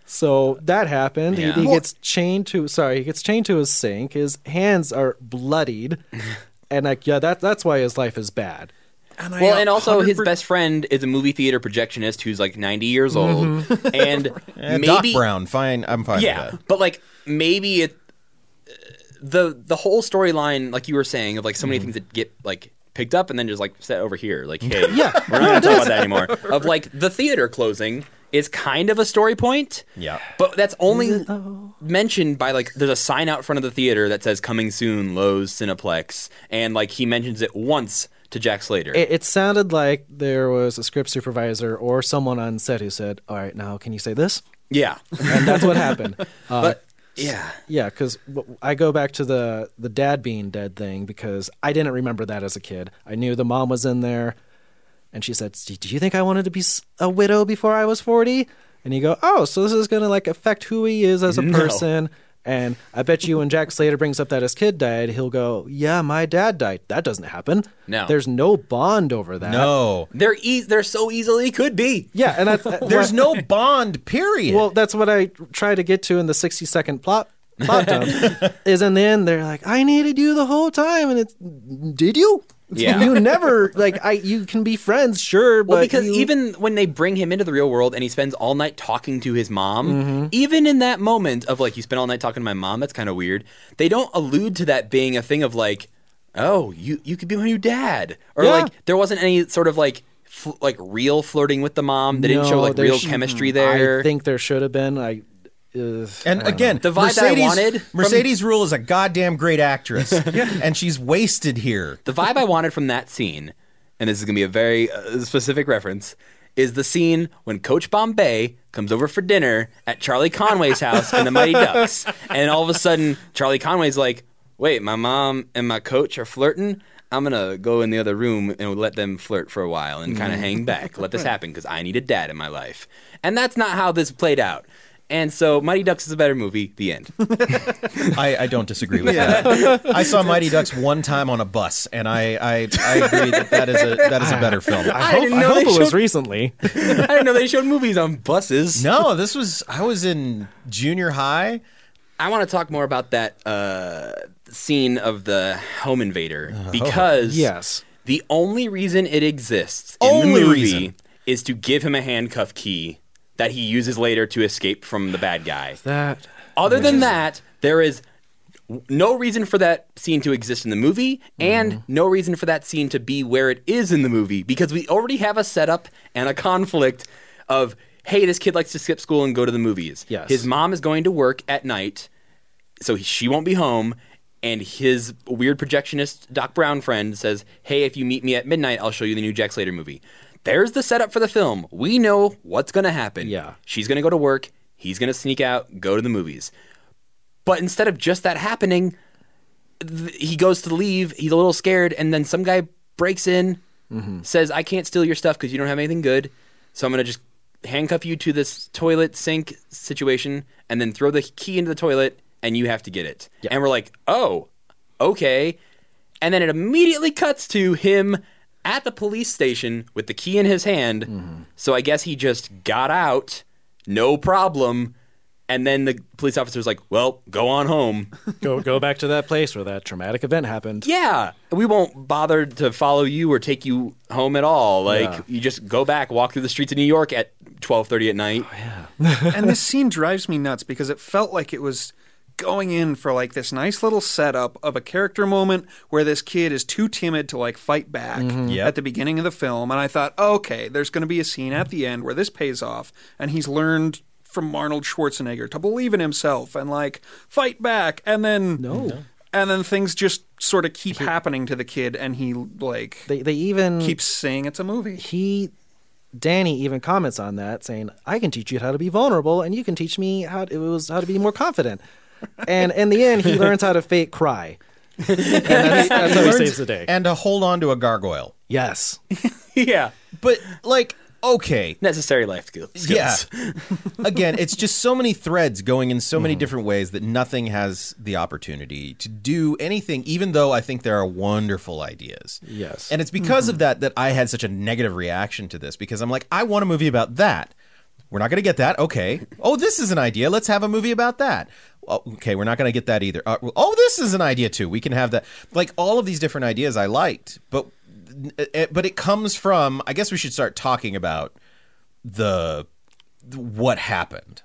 So that happened. Yeah. He, he Well- gets chained to. Sorry, he gets chained to his sink. His hands are bloodied, [laughs] and like yeah, that that's why his life is bad. And I well, and also his 100% best friend is a movie theater projectionist who's like 90 years old, [laughs] and Eh, maybe Doc Brown, fine. I'm fine yeah, with that. but like maybe it the the whole storyline, like you were saying, of like so many things that get like picked up and then just like set over here, like hey, [laughs] Yeah. we're not gonna talk about that anymore. [laughs] Of like the theater closing is kind of a story point, Yeah. but that's only mentioned by like there's a sign out front of the theater that says "Coming soon, Loews Cineplex," and like he mentions it once to Jack Slater. It, it sounded like there was a script supervisor or someone on set who said, "All right, now can you say this?" yeah, And that's what happened. [laughs] Uh, but yeah, Yeah, because I go back to the the dad being dead thing because I didn't remember that as a kid. I knew the mom was in there, and she said, "Do you think I wanted to be a widow before I was 40? And you go, "Oh, so this is gonna like affect who he is as a No. person." And I bet you when Jack Slater brings up that his kid died, he'll go, "Yeah, my dad died. That doesn't happen. No. there's no bond over that. No. they're e- they're so easily could be. yeah, and that's, [laughs] uh, There's no bond, period. Well, that's what I try to get to in the 60 second plot plot dump. [laughs] is in the end they're like, I needed you the whole time, and it's did you? [laughs] Yeah. you never like I. You can be friends, sure, but Well, because you- even when they bring him into the real world and he spends all night talking to his mom, Mm-hmm. even in that moment of like, you spent all night talking to my mom, that's kind of weird. They don't allude to that being a thing of like, oh, you you could be my new dad, or Yeah. like there wasn't any sort of like fl- like real flirting with the mom. They didn't show No, like real sh- chemistry there. I think there should have been. I. And again, The vibe that I Mercedes, wanted from- Mercedes Ruehl is a goddamn great actress, [laughs] and she's wasted here. The vibe I wanted from that scene, and this is going to be a very uh, specific reference, is the scene when Coach Bombay comes over for dinner at Charlie Conway's house in the Mighty Ducks, and all of a sudden Charlie Conway's like, "Wait, my mom and my coach are flirting." I'm gonna go in the other room and let them flirt for a while and kind of hang back, let this [laughs] happen because I need a dad in my life, and that's not how this played out. And so, Mighty Ducks is a better movie. The end. [laughs] I, I don't disagree with that. I saw Mighty Ducks one time on a bus, and I, I, I agree that that is a that is a better film. I hope, didn't I know hope they it was recently. [laughs] I didn't know they showed movies on buses. No, this was I was in junior high, I want to talk more about that uh, scene of the home invader because Yes. the only reason it exists in Only the movie reason. is to give him a handcuff key that he uses later to escape from the bad guy. That Other than that, there is no reason for that scene to exist in the movie and no reason for that scene to be where it is in the movie because we already have a setup and a conflict of hey this kid likes to skip school and go to the movies Yes. his mom is going to work at night so she won't be home and his weird projectionist doc brown friend says hey if you meet me at midnight i'll show you the new jack slater movie there's the setup for the film we know what's going to happen Yeah. she's going to go to work he's going to sneak out go to the movies but instead of just that happening, th- he goes to leave. He's a little scared, and then some guy breaks in, mm-hmm. says, "I can't steal your stuff because you don't have anything good. So I'm gonna just handcuff you to this toilet sink situation, and then throw the key into the toilet, and you have to get it." And we're like, "Oh, okay." And then it immediately cuts to him at the police station with the key in his hand. So I guess he just got out, no problem. And then the police officer's like, "Well, go on home." [laughs] go go back to that place where that traumatic event happened. yeah, we won't bother to follow you or take you home at all. Like Yeah. you just go back, walk through the streets of New York at twelve thirty at night. Oh, yeah, and this [laughs] scene drives me nuts because it felt like it was going in for like this nice little setup of a character moment where this kid is too timid to like fight back mm-hmm. Yep. at the beginning of the film and I thought okay there's going to be a scene at the end where this pays off and he's learned from Arnold Schwarzenegger to believe in himself and like fight back and then No. and then things just sort of keep happening to the kid and he like They they even keeps saying it's a movie he Danny even comments on that, saying, "I can teach you how to be vulnerable, and you can teach me how it was how to be more confident." And in the end, he [laughs] learns how to fake cry, [laughs] and that's, that's how he saves the day. and to hold on to a gargoyle. yes, [laughs] yeah, But like, okay, necessary life skills. Yeah. Again, it's just so many threads going in so many mm-hmm. different ways that nothing has the opportunity to do anything, even though I think there are wonderful ideas. Yes. And it's because of mm-hmm. that that I had such a negative reaction to this because I'm like, I want a movie about that. We're not going to get that. Okay. Oh, this is an idea. Let's have a movie about that. Oh, okay, we're not going to get that either. Uh, oh, this is an idea too. We can have that. Like all of these different ideas I liked, but it, but it comes from. I guess we should start talking about the what happened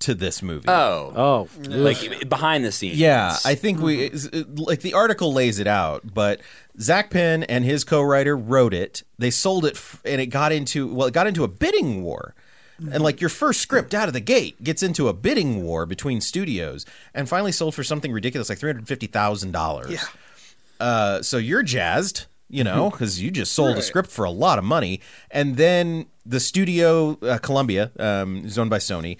to this movie. Oh, oh, like behind the scenes. Yeah, I think we mm-hmm. like the article lays it out, but Zak Penn and his co-writer wrote it. They sold it, f- and it got into well, it got into a bidding war. And like your first script out of the gate gets into a bidding war between studios, and finally sold for something ridiculous like three hundred fifty thousand dollars. Yeah. Uh, so you're jazzed, you know, because you just sold a script for a lot of money, and then the studio, uh, Columbia, um, is owned by Sony,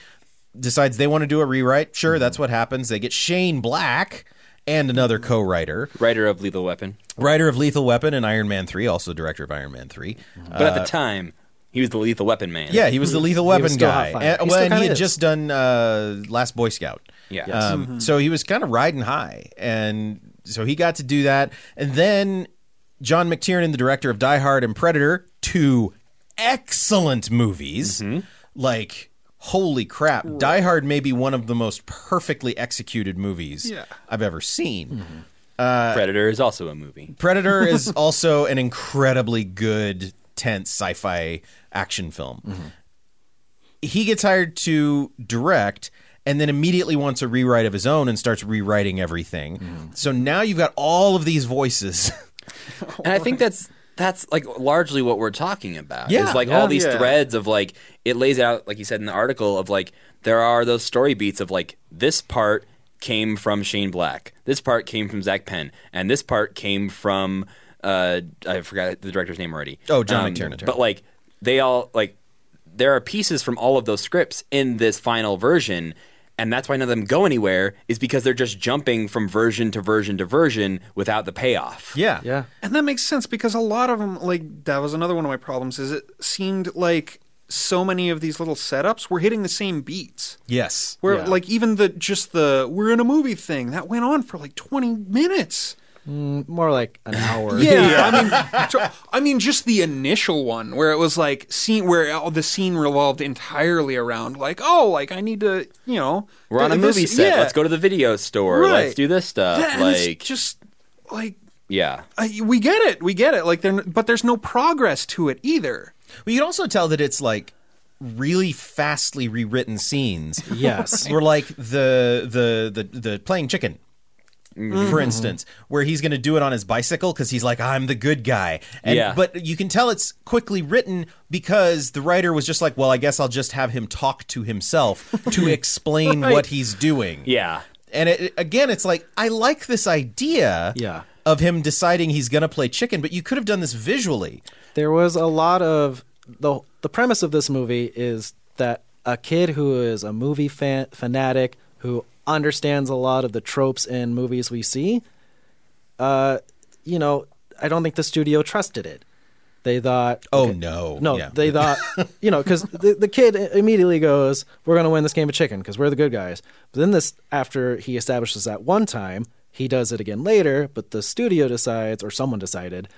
decides they want to do a rewrite. Sure, that's what happens. They get Shane Black and another co-writer, writer of Lethal Weapon. writer of Lethal Weapon and Iron Man Three, also director of Iron Man Three. But at the time, he was the Lethal Weapon man. Yeah, he was the Lethal Weapon still guy, hot fire. and, He well, still and he kinda had is. just done uh, Last Boy Scout. Yeah. Um, So he was kind of riding high, and so he got to do that. And then John McTiernan, the director of Die Hard and Predator, two excellent movies. Like holy crap, Die Hard may be one of the most perfectly executed movies Yeah. I've ever seen. Predator is also a movie. Predator is [laughs] also an incredibly good, tense sci-fi action film. He gets hired to direct and then immediately wants a rewrite of his own and starts rewriting everything. So now you've got all of these voices. [laughs] and I think that's that's like largely what we're talking about. Yeah, is like yeah. all these Yeah. threads of like it lays out like you said in the article of like there are those story beats of like this part came from Shane Black, this part came from Zak Penn, and this part came from uh, I forgot the director's name already. Oh, John McTiernan. But like they all like there are pieces from all of those scripts in this final version. And that's why none of them go anywhere is because they're just jumping from version to version to version without the payoff. yeah. yeah. And that makes sense because a lot of them, like that was another one of my problems, is it seemed like so many of these little setups were hitting the same beats. Yes. Where Yeah. like even the just the we're in a movie thing that went on for like twenty minutes. Mm, more like an [laughs] hour. Yeah, I mean, so- I mean, just the initial one where it was like scene where all the scene revolved entirely around like, oh, like I need to, you know, We're on a this- movie set. yeah. Let's go to the video store. Right. Let's do this stuff. That- and it's like, just like yeah. I, we get it, we get it. Like, there, but there's no progress to it either. But you can also tell that it's like really fastly rewritten scenes. Yes. We're like the the the the playing chicken. Mm-hmm. For instance, where he's going to do it on his bicycle because he's like, "I'm the good guy," and Yeah. but you can tell it's quickly written because the writer was just like, "Well, I guess I'll just have him talk to himself [laughs] to explain what he's doing." Yeah. And it, again, it's like I like this idea Yeah. of him deciding he's going to play chicken, but you could have done this visually. There was a lot of the the premise of this movie is that a kid who is a movie fan, fanatic who understands a lot of the tropes in movies we see, uh, you know, I don't think the studio trusted it. They thought, Oh, okay- no. no, Yeah. they [laughs] thought, you know, because the, the kid immediately goes, "We're going to win this game of chicken because we're the good guys." But then this, after he establishes that one time, he does it again later. But the studio decides, or someone decided,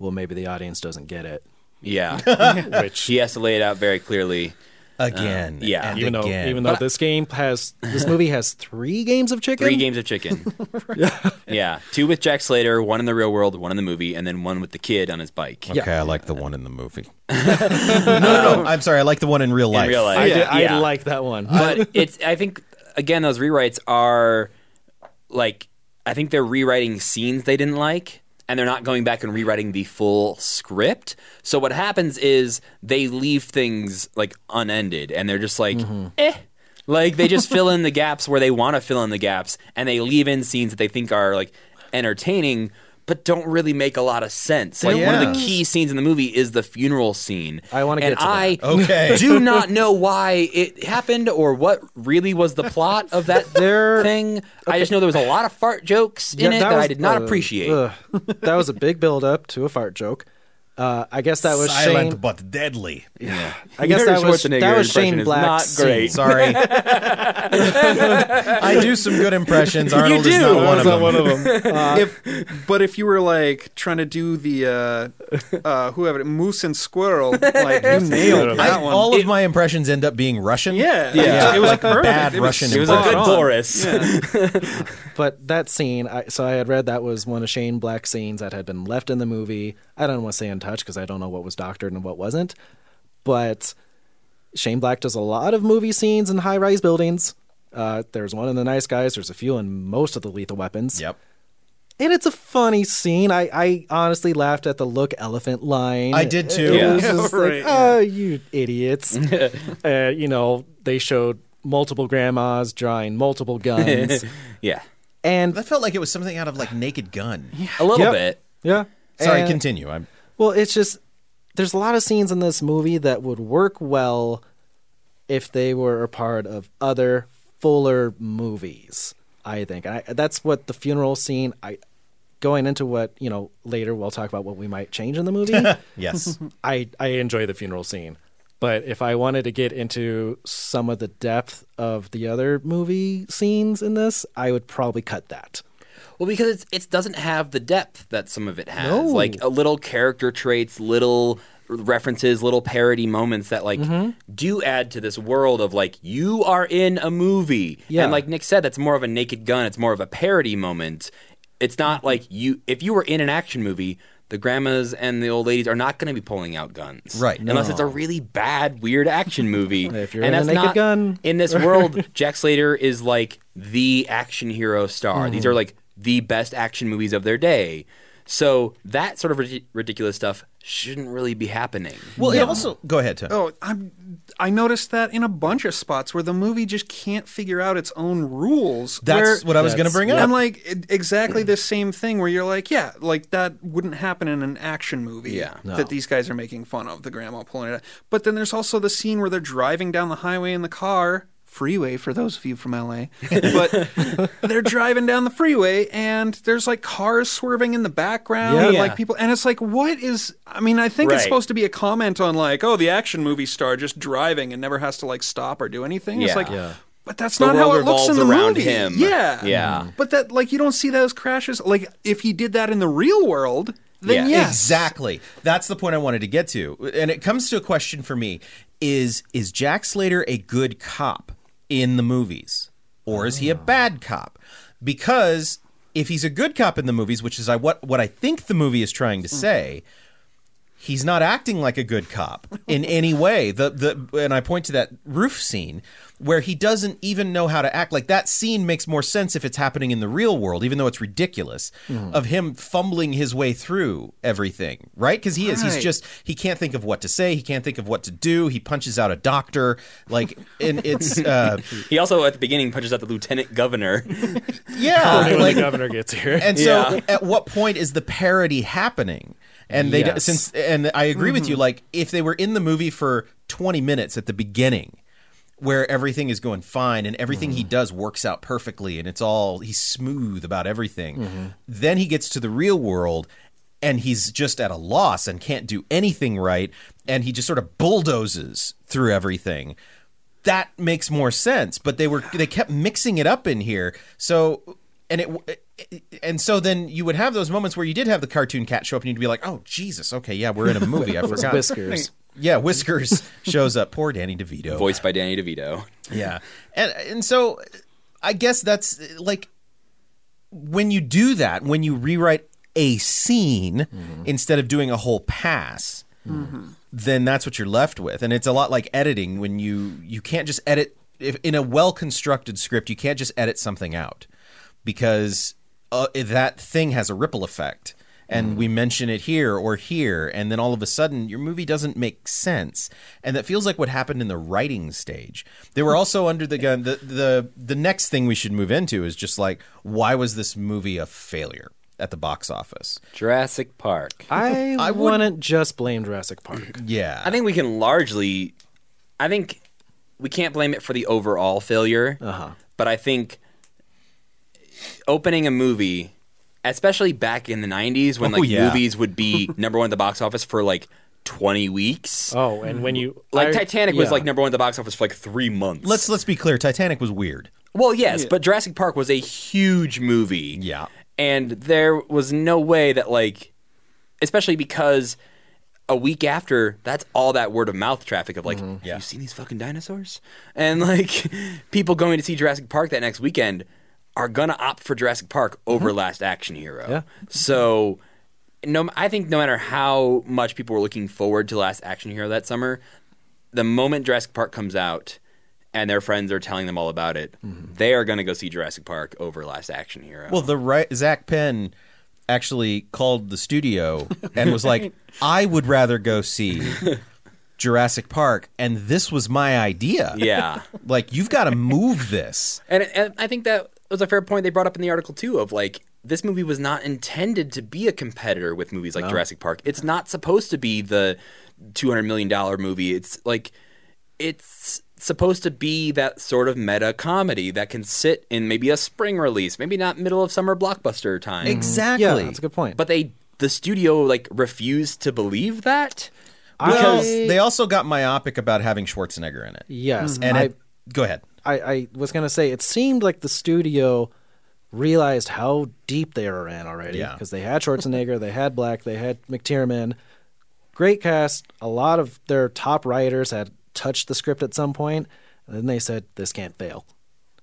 well, maybe the audience doesn't get it. Yeah. [laughs] Which he has to lay it out very clearly. Again, uh, yeah. and even though again. even though this game has this movie has three games of chicken. Three games of chicken. [laughs] yeah. Two with Jack Slater, one in the real world, one in the movie, and then one with the kid on his bike. Okay, I like the one in the movie. [laughs] no, no, no. I'm sorry. I like the one in real life. In real life. I, did, I like that one. but it's I think again those rewrites are like I think they're rewriting scenes they didn't like and they're not going back and rewriting the full script. So what happens is they leave things like unended and they're just like eh like they just fill in the gaps where they want to fill in the gaps and they leave in scenes that they think are like entertaining but don't really make a lot of sense. Like one of the key scenes in the movie is the funeral scene. I wanna get to I that. Okay. do not know why it happened or what really was the plot of that [laughs] There- thing. I just know there was a lot of fart jokes in Yeah, it that, I was- did not uh, appreciate. ugh. that was a big build up to a fart joke. Uh, I guess that was Silent Shane. but deadly. Yeah, I guess that was Schwarzenegger that was Shane is Black's not great. scene. Sorry. [laughs] [laughs] I do some good impressions. Arnold is do. not one That's of them. [laughs] if, but if you were like trying to do the uh, uh, whoever moose and squirrel, like you nailed I- that one. all of my impressions end up being Russian. yeah, Yeah. it was Like perfect. bad it was, Russian it was a good on. Boris. But that scene, I, so I had read that was one of Shane Black's scenes that had been left in the movie. I don't want to say untouched because I don't know what was doctored and what wasn't. But Shane Black does a lot of movie scenes in high rise buildings. Uh, there's one in The Nice Guys. There's a few in most of the Lethal Weapons. Yep. And it's a funny scene. I, I honestly laughed at the look elephant line. I did too. It was just [laughs] Right, like, yeah. oh, you idiots. [laughs] uh, you know, they showed multiple grandmas drawing multiple guns. [laughs] yeah, and That felt like it was something out of like Naked Gun. Yeah. a little Yep. bit. Yeah. Sorry, And- continue. I'm Well, it's just there's a lot of scenes in this movie that would work well if they were a part of other fuller movies. I think and I, that's what the funeral scene. I going into what you know later we'll talk about what we might change in the movie. [laughs] yes. [laughs] I I enjoy the funeral scene, but if I wanted to get into some of the depth of the other movie scenes in this, I would probably cut that. Well, because it's, it doesn't have the depth that some of it has. No. Like a little character traits, little references, little parody moments that like Mm-hmm. do add to this world of like you are in a movie. Yeah. And like Nick said, that's more of a naked gun. It's more of a parody moment. It's not Mm-hmm. like you if you were in an action movie, the grandmas and the old ladies are not going to be pulling out guns, Right. Unless it's a really bad, weird action movie. [laughs] If you're and in a that's Naked not, Gun. in this [laughs] world, Jack Slater is like the action hero star. These are Mm-hmm. like the best action movies of their day. So that sort of rid- ridiculous stuff shouldn't really be happening. Well, it also go ahead, Tim. Oh, I'm, I noticed that in a bunch of spots where the movie just can't figure out its own rules. That's where- what I was going to bring up. I'm like it- exactly the same thing where you're like, yeah, like that wouldn't happen in an action movie. Yeah. that these guys are making fun of the grandma pulling it. out. But then there's also the scene where they're driving down the highway in the car. Freeway for those of you from LA, but [laughs] they're driving down the freeway and there's like cars swerving in the background, Yeah. and Yeah. like people, and it's like, what is? I mean, I think it's supposed to be a comment on like, oh, the action movie star just driving and never has to like stop or do anything. It's like, Yeah. But that's The not how it looks in the around movie. him. Yeah, Yeah. But that like you don't see those crashes. Like if he did that in the real world, then Yeah. yes, Exactly. That's the point I wanted to get to. And it comes to a question for me is is Jack Slater a good cop in the movies or is he a ah. bad cop? Because if he's a good cop in the movies, which is I what what I think the movie is trying to hmm. say, he's not acting like a good cop in [laughs] any way. The the and I point to that roof scene where he doesn't even know how to act. Like that scene makes more sense if it's happening in the real world, even though it's ridiculous of him fumbling his way through everything, right? Because he is. He's just he can't think of what to say. He can't think of what to do. He punches out a doctor. Like and it's [laughs] uh, He also at the beginning punches out the lieutenant governor. [laughs] yeah, when like the governor gets here. and so, Yeah. at what point is the parody happening? And they Yes. since and I agree with you. Mm-hmm. Like if they were in the movie for twenty minutes at the beginning, where everything is going fine and everything he mm. does works out perfectly, and it's all he's smooth about everything, mm-hmm. then he gets to the real world. And he's just at a loss and can't do anything right, and he just sort of bulldozes through everything that makes more sense but they were they kept mixing it up in here so and it and so then you would have those moments where you did have the cartoon cat show up and you'd be like oh jesus okay yeah we're in a [laughs] movie i forgot. whiskers. [laughs] yeah whiskers [laughs] shows up. Poor danny devito. Voiced by Danny DeVito. yeah. And and so i guess that's like when you do that when you rewrite a scene mm-hmm. instead of doing a whole pass mm-hmm. then that's what you're left with. And it's a lot like editing when you you can't just edit if in a well constructed script you can't just edit something out because uh, that thing has a ripple effect and we mention it here or here and then all of a sudden your movie doesn't make sense and that feels like what happened in the writing stage they were also under the gun the the the next thing we should move into is just like why was this movie a failure at the box office Jurassic Park. I, [laughs] I would- wouldn't just blame Jurassic Park. [clears throat] yeah I think we can largely, I think we can't blame it for the overall failure. Uh-huh. But I think opening a movie, especially back in the '90s when Oh, like yeah. movies would be [laughs] number one at the box office for like 20 weeks. Oh, and when you like I- Titanic was yeah. like number one at the box office for like three months. let's let's be clear titanic was weird Well, yes, but Jurassic Park was a huge movie. Yeah. And there was no way that like especially because a week after, that's all that word of mouth traffic of like, mm-hmm. have Yeah. you seen these fucking dinosaurs? And like [laughs] people going to see Jurassic Park that next weekend are gonna opt for Jurassic Park over mm-hmm. Last Action Hero. Yeah. So no I think no matter how much people were looking forward to Last Action Hero that summer, the moment Jurassic Park comes out and their friends are telling them all about it, mm-hmm. they are going to go see Jurassic Park over Last Action Hero. Well, the right Zak Penn actually called the studio [laughs] and was like, "I would rather go see [laughs] Jurassic Park, and this was my idea." yeah. like you've got to move this. And, and I think that was a fair point they brought up in the article too of like this movie was not intended to be a competitor with movies like Jurassic Park. It's not supposed to be the 200 million dollar movie. It's like it's supposed to be that sort of meta comedy that can sit in maybe a spring release, maybe not middle of summer blockbuster time. Mm-hmm. Exactly. Yeah, that's a good point. But they the studio like refused to believe that. well, because- they also got myopic about having Schwarzenegger in it. yes, And I, it, go ahead. I, I was gonna say it seemed like the studio realized how deep they were in already Yeah. because they had Schwarzenegger, they had Black, they had McTiernan, great cast. A lot of their top writers had touched the script at some point, and then they said this can't fail.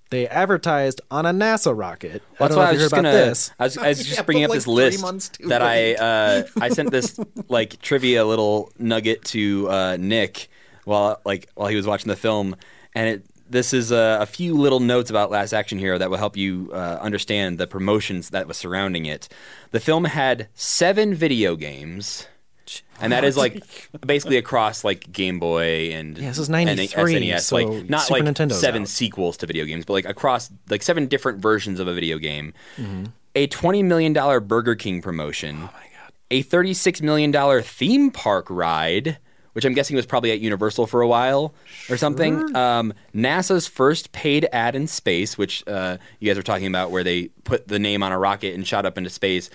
They advertised on a NASA rocket. I That's why I if was just gonna. this. I was, I was just [laughs] but bringing up like this list months too that I uh, I sent this [laughs] like trivia little nugget to uh, Nick while like while he was watching the film, and it. This is a, a few little notes about Last Action Hero that will help you uh, understand the promotions that was surrounding it. The film had seven video games, and that is like basically across like Game Boy and Yeah, this is and 93, SNES, so like not Super like Nintendo's seven out. sequels to video games, but like across like seven different versions of a video game. Mm-hmm. A twenty million dollar Burger King promotion. Oh my god! A thirty six million dollar theme park ride which I'm guessing was probably at Universal for a while or something. Um, NASA's first paid ad in space, which uh, you guys were talking about, where they put the name on a rocket and shot up into space,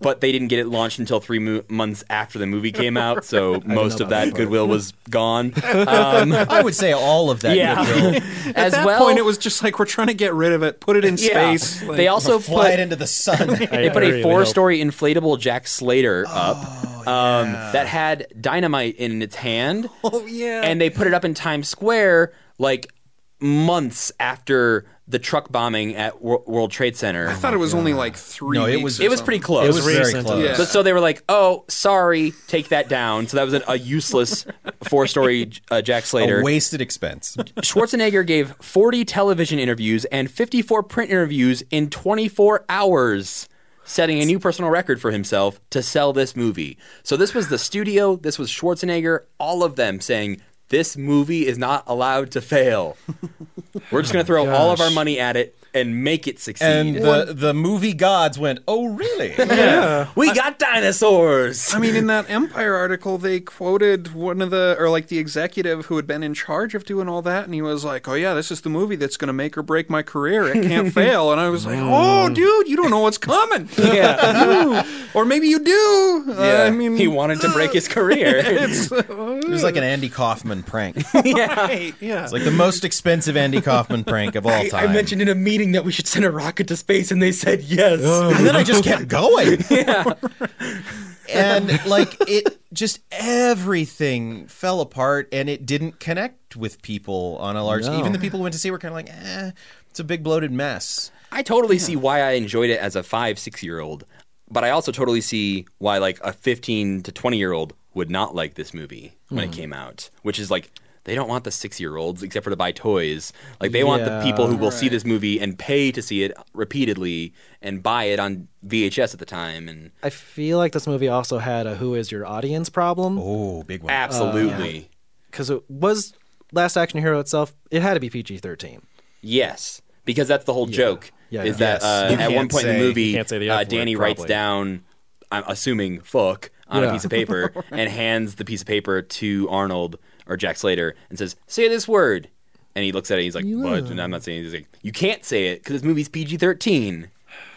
but they didn't get it launched until three mo- months after the movie came [laughs] out, so most of that goodwill was gone. [laughs] Um, [laughs] I would say all of that yeah, goodwill. as At that well. point, it was just like we're trying to get rid of it, put it in yeah. space. Like, they also Fly put it into the sun. they put a four-story inflatable Jack Slater up Oh, um, that had dynamite in its hand. [laughs] oh yeah, and they put it up in Times Square like months after the truck bombing at World Trade Center. I thought it was only like three. No, it weeks was- or it was pretty close. It was very recent. close. Yeah. So, so they were like, "Oh, sorry, take that down." So that was an, a useless [laughs] four-story uh, Jack Slater. A wasted expense. Schwarzenegger gave 40 television interviews and 54 print interviews in 24 hours, setting a new personal record for himself to sell this movie. So this was the studio, this was Schwarzenegger, all of them saying this movie is not allowed to fail. [laughs] We're just going to throw oh all of our money at it and make it succeed. And the, the movie gods went, oh, really? [laughs] Yeah. we got dinosaurs. I mean, in that Empire article, they quoted one of the, or like the executive who had been in charge of doing all that, and he was like, "Oh yeah, this is the movie that's going to make or break my career. It can't [laughs] fail." And I was like, "Oh, dude, you don't know what's coming." [laughs] yeah. or maybe you do. Uh, I mean, he wanted to break his career. it's It was like an Andy Kaufman prank. yeah. right, yeah. It's like the most expensive Andy Kaufman prank of all time. I mentioned in a meeting that we should send a rocket to space, and they said yes. and then I just kept going. [laughs] and like it just everything fell apart and it didn't connect with people on a large No. even the people who went to see were kind of like, eh, it's a big bloated mess. I totally see why I enjoyed it as a five, six year old, but I also totally see why like a fifteen to twenty year old would not like this movie when it came out, which is like they don't want the six year olds except for to buy toys. Like they want the people who will see this movie and pay to see it repeatedly and buy it on VHS at the time. And I feel like this movie also had a "Who is your audience?" problem Oh, big one. absolutely, because it was Last Action Hero itself. It had to be PG thirteen. yes, because that's the whole joke. Yeah, is that Yes. uh, at one can't point in the movie, you can't say the uh, F word, Danny writes down, I'm assuming "fuck" on a piece of paper [laughs] and hands the piece of paper to Arnold or Jack Slater and says, "Say this word." And he looks at it. He's like, "What?" And I'm not saying. it. He's like, "You can't say it because this movie's PG-13."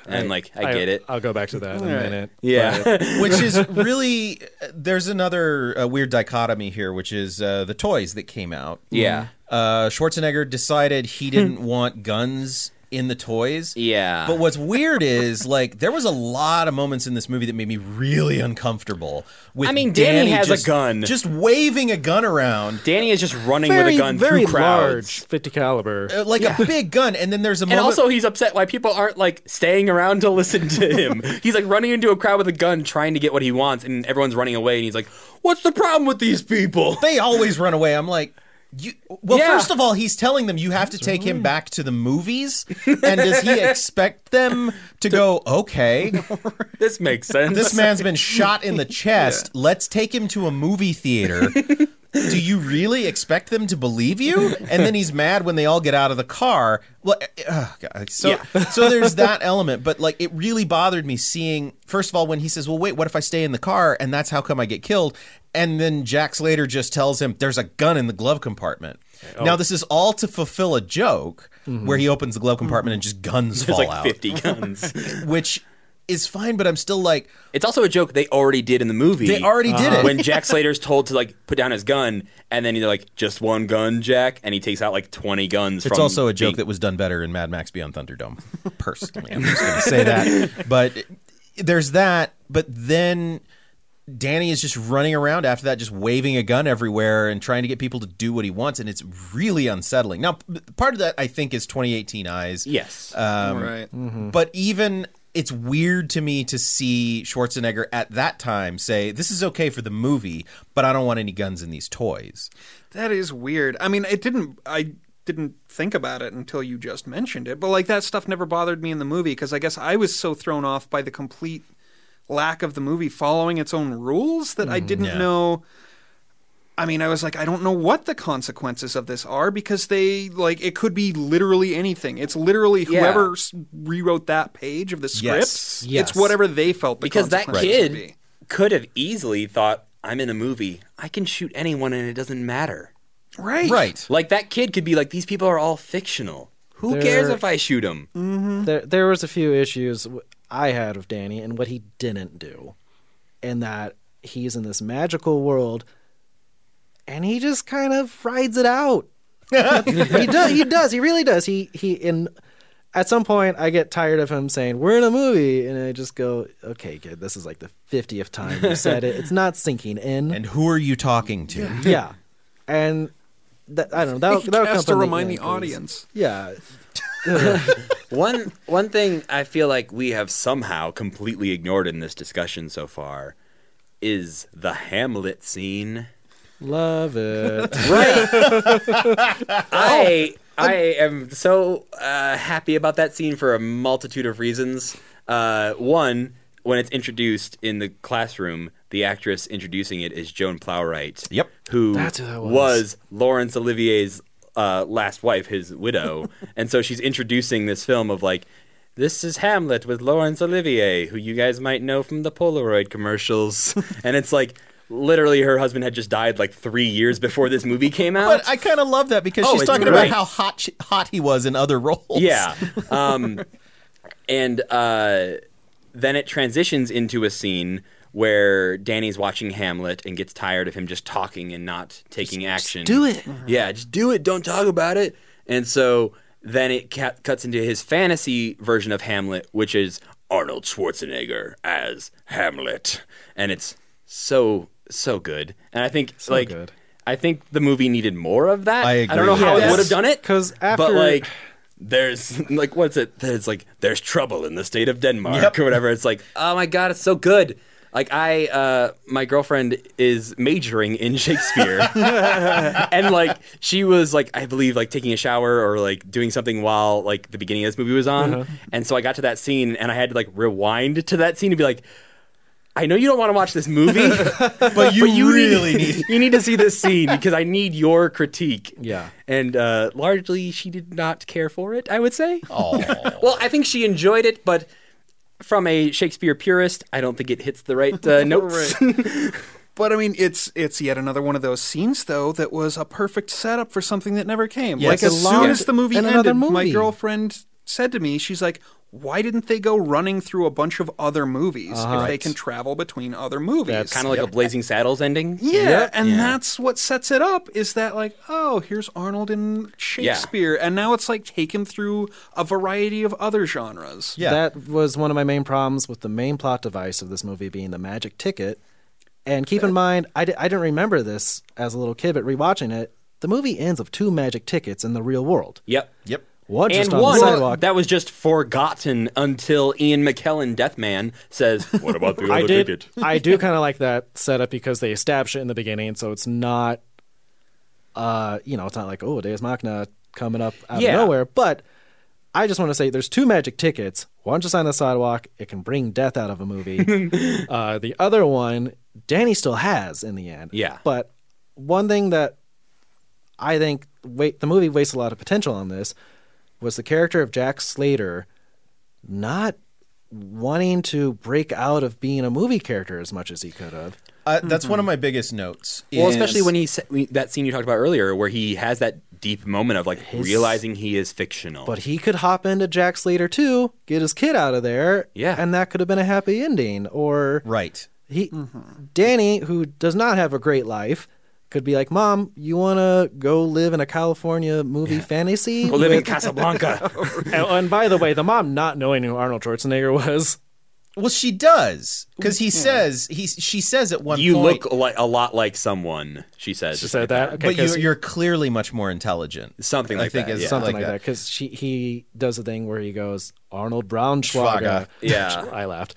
And like, I, get it. I'll go back to that in a Right. minute. Yeah. [laughs] which is really there's another uh, weird dichotomy here, which is uh, the toys that came out. yeah. Uh, Schwarzenegger decided he didn't [laughs] want guns in the toys. Yeah. But what's weird is like there was a lot of moments in this movie that made me really uncomfortable. With I mean, Danny has a gun. just waving a gun around. Danny is just running Very, with a gun very through crowds. large, fifty caliber. uh, Like a big gun, and then there's a And also, he's upset why people aren't like staying around to [laughs] listen to him. he's like running into a crowd with a gun, trying to get what he wants, and everyone's running away. And he's like, "What's the problem with these people?" they always run away. I'm like, you. Well, Yeah. first of all, he's telling them you have to take him back to the movies, [laughs] and does he expect them to go? Okay, [laughs] This makes sense. this man's been shot in the [laughs] chest. Let's take him to a movie theater. Do you really expect them to believe you? And then he's mad when they all get out of the car. Well, uh, so Yeah. so there's that element, but like it really bothered me seeing first of all when he says, "Well, wait, what if I stay in the car and that's how come I get killed?" And then Jack Slater just tells him, "There's a gun in the glove compartment." Oh. Now this is all to fulfill a joke mm-hmm. where he opens the glove compartment and just guns There's fall like out, 50 guns. [laughs] which is fine, but I'm still like, it's also a joke they already did in the movie. they already did it. when Jack Slater's told to like put down his gun, and then they're like, "Just one gun, Jack," and he takes out like 20 guns. It's also a joke being- that was done better in Mad Max Beyond Thunderdome. [laughs] Personally, I'm just going to say that. But there's that. But then Danny is just running around after that, just waving a gun everywhere and trying to get people to do what he wants, and it's really unsettling. Now, part of that I think is 2018 eyes. yes. Um, right. But even it's weird to me to see Schwarzenegger at that time say, "This is okay for the movie, but I don't want any guns in these toys." That is weird. I mean, it didn't. I didn't think about it until you just mentioned it. But like that stuff never bothered me in the movie because I guess I was so thrown off by the complete lack of the movie following its own rules that I mm, didn't yeah. know. I mean, I was like, I don't know what the consequences of this are because they like it could be literally anything. It's literally Yeah. whoever s rewrote that page of the script. Yes. Yes. It's whatever they felt the because that consequences would kid be. could have easily thought I'm in a movie. I can shoot anyone and it doesn't matter. Right. Right. Like that kid could be like, these people are all fictional. Who They're- cares if I shoot them? Mm-hmm. there there was a few issues w- I had of Danny and what he didn't do, and that he's in this magical world, and he just kind of rides it out. [laughs] he does. He does. He really does. He he. In at some point, I get tired of him saying we're in a movie, and I just go, okay, kid, this is like the fiftieth time you said it. It's not sinking in. And who are you talking to? yeah, and that, I don't know. That'll, [laughs] that'll has come to remind the yeah, 'cause- audience. Yeah, One one thing I feel like we have somehow completely ignored in this discussion so far is the Hamlet scene. love it. [laughs] Right. [laughs] I I am so uh, happy about that scene for a multitude of reasons. Uh, one, when it's introduced in the classroom, the actress introducing it is Joan Plowright. Yep. Who, That's who that was. Laurence Olivier's uh, last wife, his widow, [laughs] and so she's introducing this film of like. This is Hamlet with Laurence Olivier, who you guys might know from the Polaroid commercials. [laughs] and it's like literally her husband had just died like three years before this movie came out. But I kind of love that because Oh, she's talking great. about how hot she, hot he was in other roles. Yeah. [laughs] Um, and uh, then it transitions into a scene where Danny's watching Hamlet and gets tired of him just talking and not taking action. do it. Yeah, just do it. Don't talk about it. And so then it ca- cuts into his fantasy version of Hamlet, which is Arnold Schwarzenegger as Hamlet, and it's so so good. And I think So like good. I think the movie needed more of that. I don't know agree. how it would have done it 'Cause but after- like there's [laughs] like what's it? It's like there's trouble in the state of Denmark Yep. or whatever. It's like oh my god, it's so good. Like I, uh, my girlfriend is majoring in Shakespeare, [laughs] and like she was like I believe like taking a shower or like doing something while like the beginning of this movie was on, Uh-huh. and so I got to that scene and I had to like rewind to that scene and be like. I know you don't want to watch this movie, [laughs] but you, you really need, need. [laughs] you need to see this scene because I need your critique. Yeah. And uh, largely, she did not care for it. I would say. Oh, Well, I think she enjoyed it, but from a Shakespeare purist, I don't think it hits the right uh, [laughs] notes. [laughs] But I mean, it's it's yet another one of those scenes, though, that was a perfect setup for something that never came. Yes. Like as It soon as the movie in ended, another my girlfriend said to me, she's like, "Why didn't they go running through a bunch of other movies if they can travel between other movies?" That's kind of like a Blazing Saddles ending. yeah, Yep. and Yeah. that's what sets it up. Is that like, oh, here's Arnold in Shakespeare, and now it's like taken through a variety of other genres. Yeah. That was one of my main problems with the main plot device of this movie being the magic ticket. And keep in mind, I, di- I didn't remember this as a little kid, but rewatching it, the movie ends with two magic tickets in the real world. Yep. yep. One just and on one the sidewalk. that was just forgotten until Ian McKellen, Deathman, says, [laughs] "What about the I other did. ticket?" [laughs] I do kind of like that setup because they establish it in the beginning, so it's not, uh, you know, it's not like oh, Deus Machina coming up out Yeah. of nowhere. But I just want to say, there's two magic tickets. One just on the sidewalk. It can bring death out of a movie. [laughs] uh, the other one, Danny still has in the end. Yeah. But one thing that I think wait, the movie wastes a lot of potential on this was the character of Jack Slater not wanting to break out of being a movie character as much as he could have. Uh, that's one of my biggest notes. Well, is- especially when he sa- that scene you talked about earlier, where he has that deep moment of like His- realizing he is fictional. But he could hop into Jack Slater too, get his kid out of there, Yeah. and that could have been a happy ending. Or right. he, Danny, who does not have a great life, could be like, "Mom, you want to go live in a California movie fantasy?" Go live in Casablanca. [laughs] and, and by the way, the mom not knowing who Arnold Schwarzenegger was. Well, she does because he hmm. says he she says at one point. you point. look like a lot like someone. She says. She said that. Okay, but you, 'cause- you're clearly much more intelligent. Something I like think that, it's yeah. something like like, that. that because she he does a thing where he goes Arnold Braunschweiger. Schwager. Yeah. [laughs] I laughed.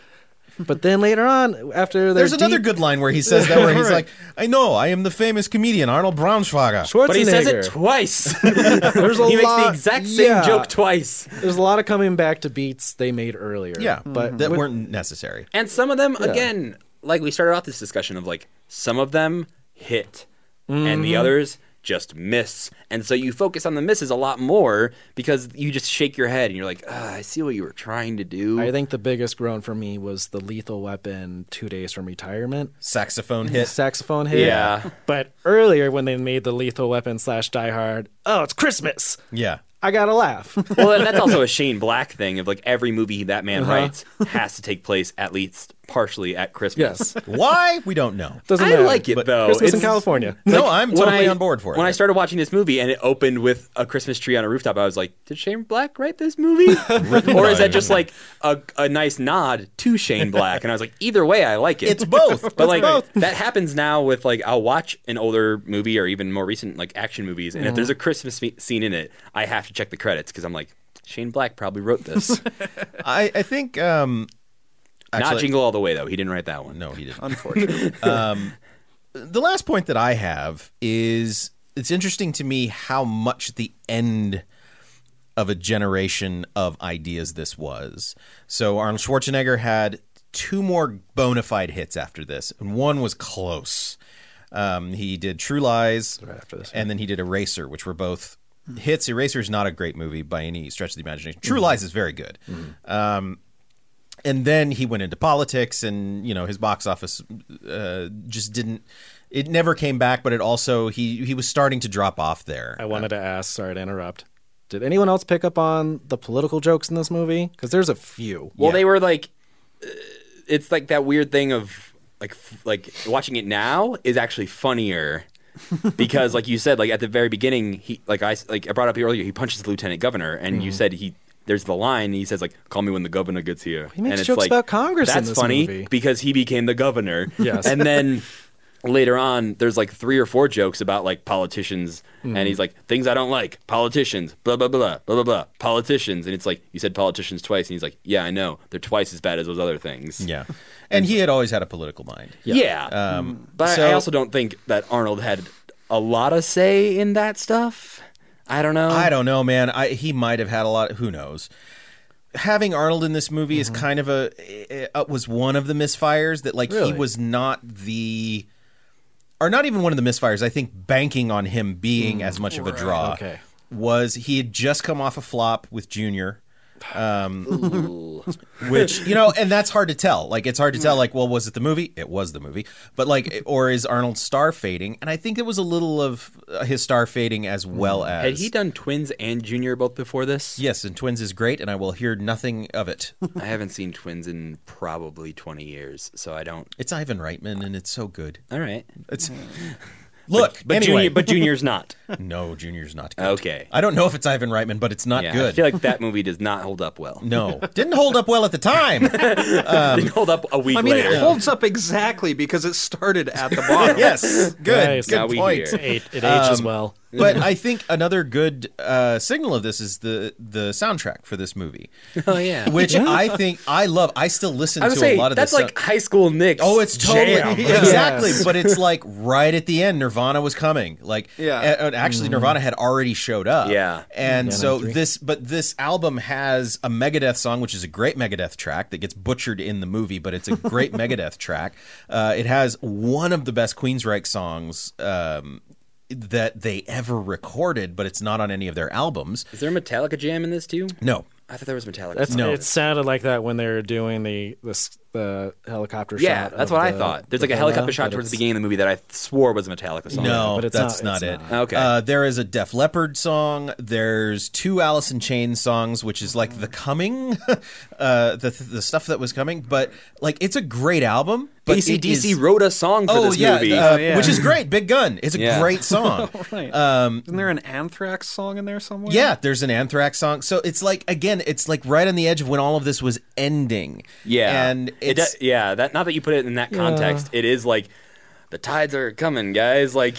But then later on, after There's their another deep- good line where he says that where he's [laughs] like, "I know, I am the famous comedian Arnold Braunschweiger." Schwarzenegger. But he says it twice. [laughs] There's a he makes the exact same yeah. joke twice. There's a lot of coming back to beats they made earlier. Yeah, but that with- weren't necessary. And some of them, Yeah. again, like we started off this discussion of like some of them hit, and Mm-hmm. the others just miss. And so you focus on the misses a lot more because you just shake your head and you're like, ah, I see what you were trying to do. I think the biggest groan for me was the Lethal Weapon Two Days from Retirement Saxophone hit. saxophone hit. Yeah. But earlier when they made the Lethal Weapon slash Die Hard, oh, it's Christmas. Yeah. I gotta laugh. well, and that's [laughs] also a Shane Black thing of like every movie that man Uh-huh. writes has to take place at least partially at Christmas. yes, [laughs] Why? We don't know. doesn't I matter. like it But though. Christmas in It's- California. No, I'm totally I- on board for it. When I started watching this movie and it opened with a Christmas tree on a rooftop, I was like, "Did Shane Black write this movie, [laughs] or is that just like a, a nice nod to Shane Black?" And I was like, "Either way, I like it." It's both. [laughs] But like both. that happens now with like I'll watch an older movie or even more recent like action movies, and if there's a Christmas fe- scene in it, I have to check the credits because I'm like, Shane Black probably wrote this. I, I think um Not Jingle All the Way though. He didn't write that one. No, he didn't. Unfortunately. [laughs] the last point that I have is it's interesting to me how much the end of a generation of ideas this was. So Arnold Schwarzenegger had two more bona fide hits after this, and one was close. Um, he did True Lies, Right after this, and then he did Eraser, which were both hits. Eraser is not a great movie by any stretch of the imagination. True Lies is very good. Um, and then he went into politics, and you know his box office uh, just didn't. It never came back, but it also he he was starting to drop off there. I wanted to ask. Sorry to interrupt. Did anyone else pick up on the political jokes in this movie? Because there's a few. Well, Yeah. they were like, uh, it's like that weird thing of like like watching it now is actually funnier [laughs] because like you said like at the very beginning he like i like I brought up earlier he punches the lieutenant governor and you said he there's the line he says like call me when the governor gets here. He makes and it's jokes like, about Congress in that's this funny movie. because he became the governor. Yes. and then later on there's like three or four jokes about like politicians. Mm-hmm. and he's like things i don't like. Politicians. Blah blah blah blah blah blah. Politicians. And it's like you said politicians twice. And he's like yeah i know. They're twice as bad as those other things. Yeah, and he had always had a political mind. yeah, Um, but so- i also don't think that arnold had a lot of say in that stuff i don't know I don't know, man. I he might have had a lot. Who knows? Having Arnold in this movie is mm-hmm. kind of a it, it was one of the misfires that like he was not the or not even one of the misfires. I think banking on him being mm, as much of a draw Okay. was he had just come off a flop with Junior. Um, which you know, and that's hard to tell. Like it's hard to tell. Like, well, was it the movie? It was the movie, but like, or is Arnold's star fading? And I think it was a little of uh, his star fading as well as had he done twins and junior both before this Yes, and Twins is great, and I will hear nothing of it. [laughs] i haven't seen twins in probably 20 years so i don't It's Ivan Reitman, and it's so good. all right It's look, but anyway. junior but junior's [laughs] not no, Junior's not good. Okay. I don't know if it's Ivan Reitman, but it's not yeah, good. I feel like that movie does not hold up well. no, didn't hold up well at the time. [laughs] Didn't hold up a week I mean, later. it holds up exactly because it started at the bottom. [laughs] yes, good, Nice. good Now we point. hear. It, it ages well. but I think another good uh, signal of this is the the soundtrack for this movie, oh yeah. which I think I love. I still listen I to say a lot of that's this. like high school Nick. Oh, it's totally jam. exactly. Yes. But it's like right at the end, Nirvana was coming. Like, Yeah. a- and actually, Nirvana had already showed up. Yeah. and Yeah, so this, but this album has a Megadeth song, which is a great Megadeth track that gets butchered in the movie, but it's a great [laughs] Megadeth track. Uh, it has one of the best Queensryche songs. Um, that they ever recorded, but it's not on any of their albums. Is there a Metallica jam in this too? No, I thought there was Metallica. That's, No. It sounded like that when they were doing the this, the helicopter yeah, shot. that's of what I thought. There's the like a villa, helicopter shot towards the beginning of the movie that I swore was a Metallica song. No, but it's that's not- not, it's it. not. Okay. Uh, there is a Def Leppard song. There's two Alice in Chains songs, which is like the coming, [laughs] uh, the the stuff that was coming. But like, it's a great album. But it ACDC is- wrote a song for Oh this yeah, movie. uh, Oh, yeah. which is great. Big Gun. It's a Yeah. great [laughs] song. Right. Um, Isn't there an Anthrax song in there somewhere? yeah, there's an Anthrax song. So it's like again, it's like right on the edge of when all of this was ending. yeah, and It yeah. That not that you put it in that context. It is like the tides are coming, guys. Like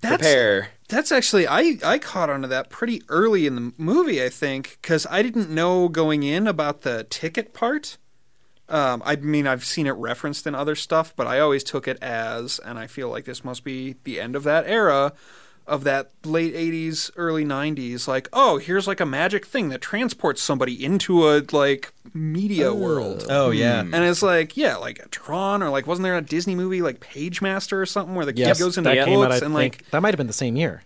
prepare. That's actually I I caught onto that pretty early in the movie, I think, because I didn't know going in about the ticket part. Um, I mean, I've seen it referenced in other stuff, but I always took it as, and I feel like this must be the end of that era, of that late '80s, early '90s. Like, oh, here's like a magic thing that transports somebody into a like media world. oh yeah. Hmm. And it's like, yeah, like a Tron, or like, wasn't there a Disney movie like Page Master or something where the Yes, kid goes into that came out. Books and think like that might have been the same year.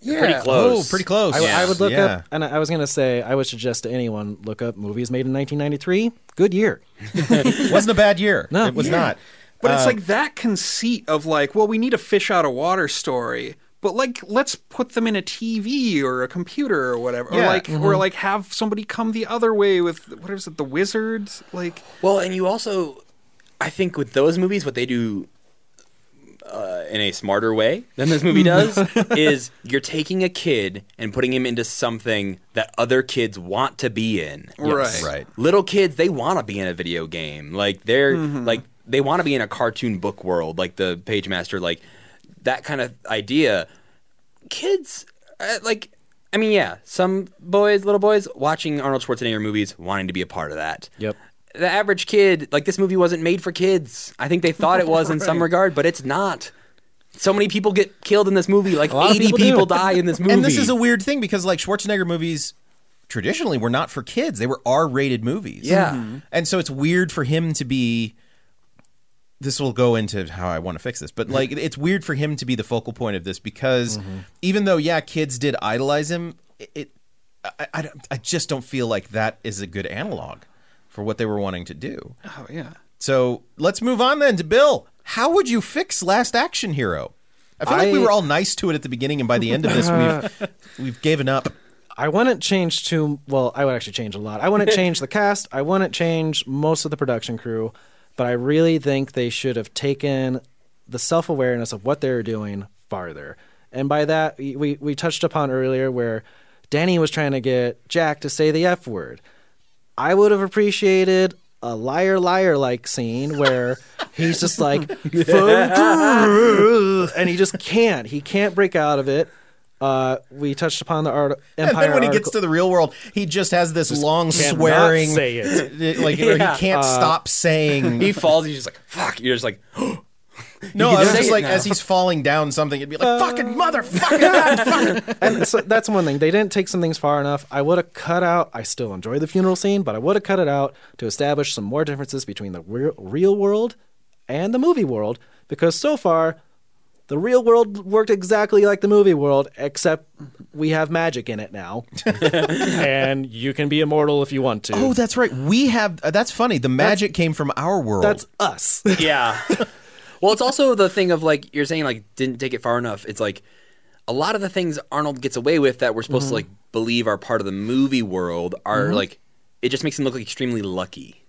Yeah. Pretty close. Oh, pretty close. I, I would look yeah. up, and I was going to say, I would suggest to anyone look up movies made in 1993. Good year. [laughs] wasn't a bad year. No. it was not. But Uh, it's like that conceit of like, well, we need a fish out of water story, but like, let's put them in a TV or a computer or whatever, or Yeah. like, or like have somebody come the other way with what is it, the wizards? Like, Well, and you also, I think with those movies, what they do uh, in a smarter way than this movie does [laughs] is you're taking a kid and putting him into something that other kids want to be in. right, right. Little kids, they want to be in a video game. Like they're like they want to be in a cartoon book world, like the Page Master, like that kind of idea. Kids, uh, like. I mean, yeah, some boys, little boys, watching Arnold Schwarzenegger movies, wanting to be a part of that Yep. the average kid, like this movie wasn't made for kids. I think they thought it was in some [laughs] regard, but it's not. So many people get killed in this movie. Like 80 people people, die in this movie. [laughs] And this is a weird thing because like Schwarzenegger movies traditionally were not for kids. They were R-rated movies. Yeah. And so it's weird for him to be this will go into how I want to fix this. But like mm-hmm. it's weird for him to be the focal point of this because mm-hmm. even though yeah, kids did idolize him, it, it I, I, I just don't feel like that is a good analog for what they were wanting to do. Oh yeah. So let's move on then to Bill. How would you fix Last Action Hero? I feel like we were all nice to it at the beginning, and by the end of this, we've [laughs] we've given up. I wouldn't change too well. I would actually change a lot. I wouldn't [laughs] change the cast. I wouldn't change most of the production crew, but I really think they should have taken the self awareness of what they were doing farther. And by that, we, we we touched upon earlier where Danny was trying to get Jack to say the F word. I would have appreciated a liar liar like scene where he's just like [laughs] and he just can't. He can't break out of it. Uh, we touched upon the art And Empire then when he article. gets to the real world, he just has this long swearing, say it. [laughs] like where Yeah. he can't stop saying. [laughs] he falls, he's just like, fuck. You're just like, [gasps] no, I was just like now. as he's falling down something, it'd be like fucking motherfucker. [laughs] fucking-" and so that's one thing. They didn't take some things far enough. I would have cut out. I still enjoy the funeral scene, but I would have cut it out to establish some more differences between the real, real world and the movie world. Because so far, the real world worked exactly like the movie world, except we have magic in it now, [laughs] and you can be immortal if you want to. oh, that's right. We have. Uh, that's funny. The magic came from our world. that's us. [laughs] yeah. [laughs] well, it's also the thing of like, you're saying, like, didn't take it far enough. It's like, a lot of the things Arnold gets away with that we're supposed to like believe are part of the movie world are like, it just makes him look like extremely lucky.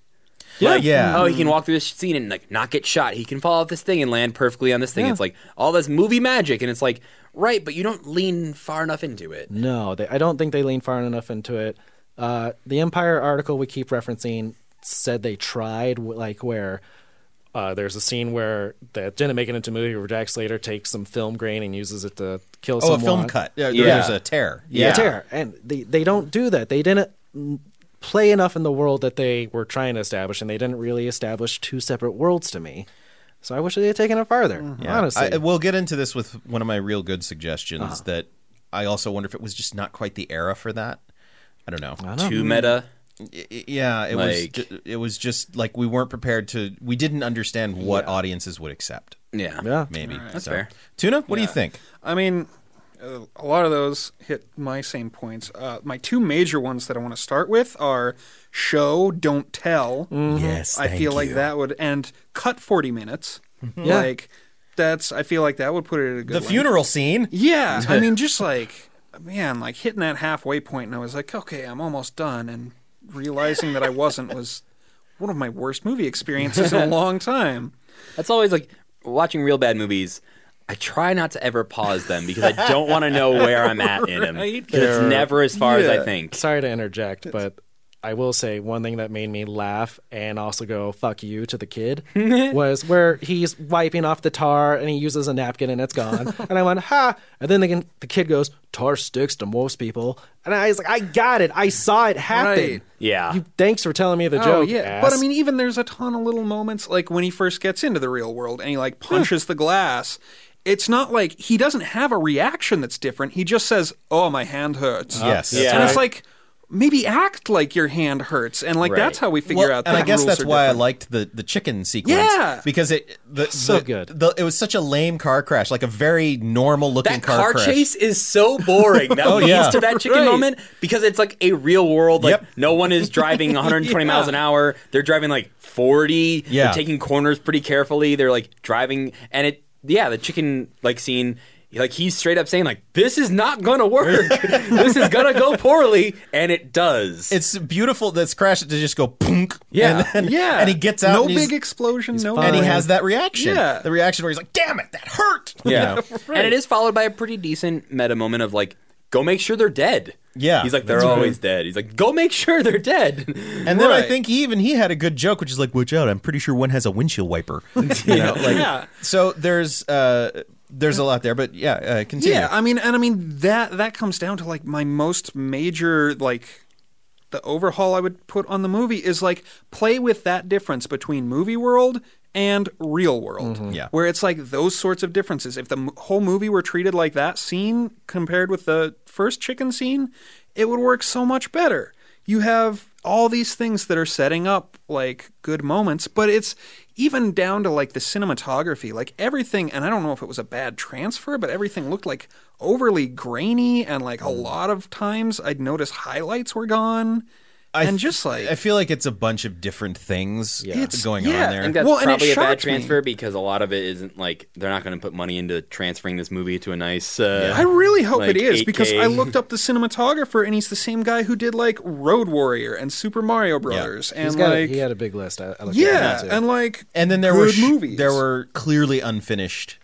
Yeah, Like, yeah. Oh, he can walk through this scene and like not get shot. He can fall off this thing and land perfectly on this thing. Yeah. It's like all this movie magic, and it's like right, but you don't lean far enough into it. No, they, I don't think they lean far enough into it. Uh, the Empire article we keep referencing said they tried, like where uh, there's a scene where that didn't make it into a movie where Jack Slater takes some film grain and uses it to kill oh, someone. a film cut. Yeah, Yeah. There's a tear. Yeah, Yeah. tear. And they, they don't do that. They didn't play enough in the world that they were trying to establish, and they didn't really establish two separate worlds to me. So I wish they had taken it farther. Yeah. Honestly, I, we'll get into this with one of my real good suggestions Uh-huh. that I also wonder if it was just not quite the era for that. I don't know. I don't know. Too meta. I- I- Yeah, it Like- was. It was just like we weren't prepared to. We didn't understand what audiences would accept. Yeah. Yeah. Maybe That's So- fair. Tuna, what do you think? I mean, a lot of those hit my same points. Uh, my two major ones that I want to start with are show, don't tell. Yes, I feel like that would and cut forty minutes. Yeah. Like that's I feel like that would put it at a good The length. funeral scene. Yeah, I [laughs] mean, just like man, like hitting that halfway point, and I was like, okay, I'm almost done, and realizing that I wasn't was one of my worst movie experiences in a [laughs] long time. That's always like watching real bad movies. I try not to ever pause them because I don't want to know where I'm at in them. Right. 'Cause it's never as far as I think. Sorry to interject, but I will say one thing that made me laugh and also go "fuck you" to the kid [laughs] was where he's wiping off the tar and he uses a napkin and it's gone. and I went ha, and then the, the kid goes "tar sticks to most people," and I was like, "I got it, I saw it happen." Right. Yeah. You, thanks for telling me the Oh joke. yeah, ass. but I mean, even there's a ton of little moments like when he first gets into the real world and he like hmm. punches the glass. It's not like he doesn't have a reaction that's different. He just says, "Oh, my hand hurts." Uh-huh. Yes. Yeah. and it's like, maybe act like your hand hurts, and like Right. that's how we figure Well, out. and that I guess rules that's are why I different. liked the the chicken sequence. Yeah. because it the, So the- good. the- it was such a lame car crash, like a very normal looking That car, car crash. chase is so boring. That [laughs] Oh, leads yeah. to that chicken Right. moment because it's like a real world. Like Yep. no one is driving [laughs] 120 Yeah. miles an hour. They're driving like 40. Yeah. They're taking corners pretty carefully. They're like driving, and it yeah, the chicken like scene. Like he's straight up saying like this is not gonna work. [laughs] this is gonna go poorly, and it does. It's beautiful. that's crash to just go punk. Yeah. and then, Yeah, and he gets out. No and big explosion. No, and he has that reaction. Yeah. the reaction where he's like, "Damn it, that hurt." You Yeah. [laughs] know? And it is followed by a pretty decent meta moment of like, go make sure they're dead. Yeah, He's like, they're that's right. always dead. He's like, go make sure they're dead. [laughs] And then I Right. think he even he had a good joke, which is like, "Watch out! I'm pretty sure one has a windshield wiper." [laughs] You know, like Yeah. so. There's uh, there's a lot there, but yeah, uh, continue. Yeah, I mean, and I mean that that comes down to like my most major like the overhaul I would put on the movie is like play with that difference between movie world and real world. Mm-hmm. Yeah. Where it's like those sorts of differences. If the m- whole movie were treated like that scene compared with the first chicken scene, it would work so much better. You have all these things that are setting up like good moments, but it's even down to like the cinematography, like everything. And I don't know if it was a bad transfer, but everything looked like overly grainy, and like a mm. lot of times I'd notice highlights were gone, I and just like I feel like it's a bunch of different things It's- going yeah, on there. I think that's Well, and it probably a bad shocked me. transfer because a lot of it isn't like they're not going to put money into transferring this movie to a nice. Uh, I really hope like it is because 8K. I looked [laughs] up the cinematographer and he's the same guy who did like Road Warrior and Super Mario Brothers and He's got a, like he had a big list. I, I yeah, too. and like and then there were sh- movies. there were clearly unfinished,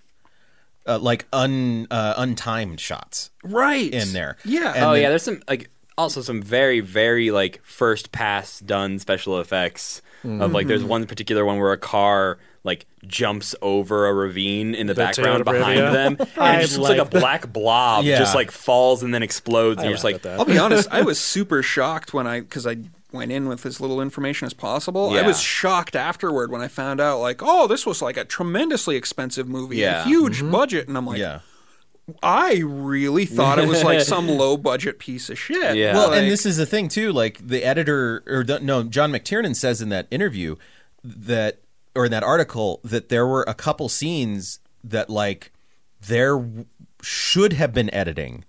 uh, like un uh, untimed shots right in there. Yeah. And oh then- yeah, there's some like also some very very like first pass done special effects of like Mm-hmm. there's one particular one where a car like jumps over a ravine in the, The background behind Brivia. them [laughs] and I it just looks like a like that. black blob Yeah. just like falls and then explodes and I you're just like that. I'll be honest, I [laughs] was super shocked when I because I went in with as little information as possible. I was shocked afterward when I found out like, oh, this was like a tremendously expensive movie, Yeah. a huge budget, and I'm like, yeah. I really thought it was like [laughs] some low budget piece of shit. Yeah. Well, and this is the thing too. Like the editor, or the, no, John McTiernan says in that interview that, or in that article, that there were a couple scenes that like there should have been editing,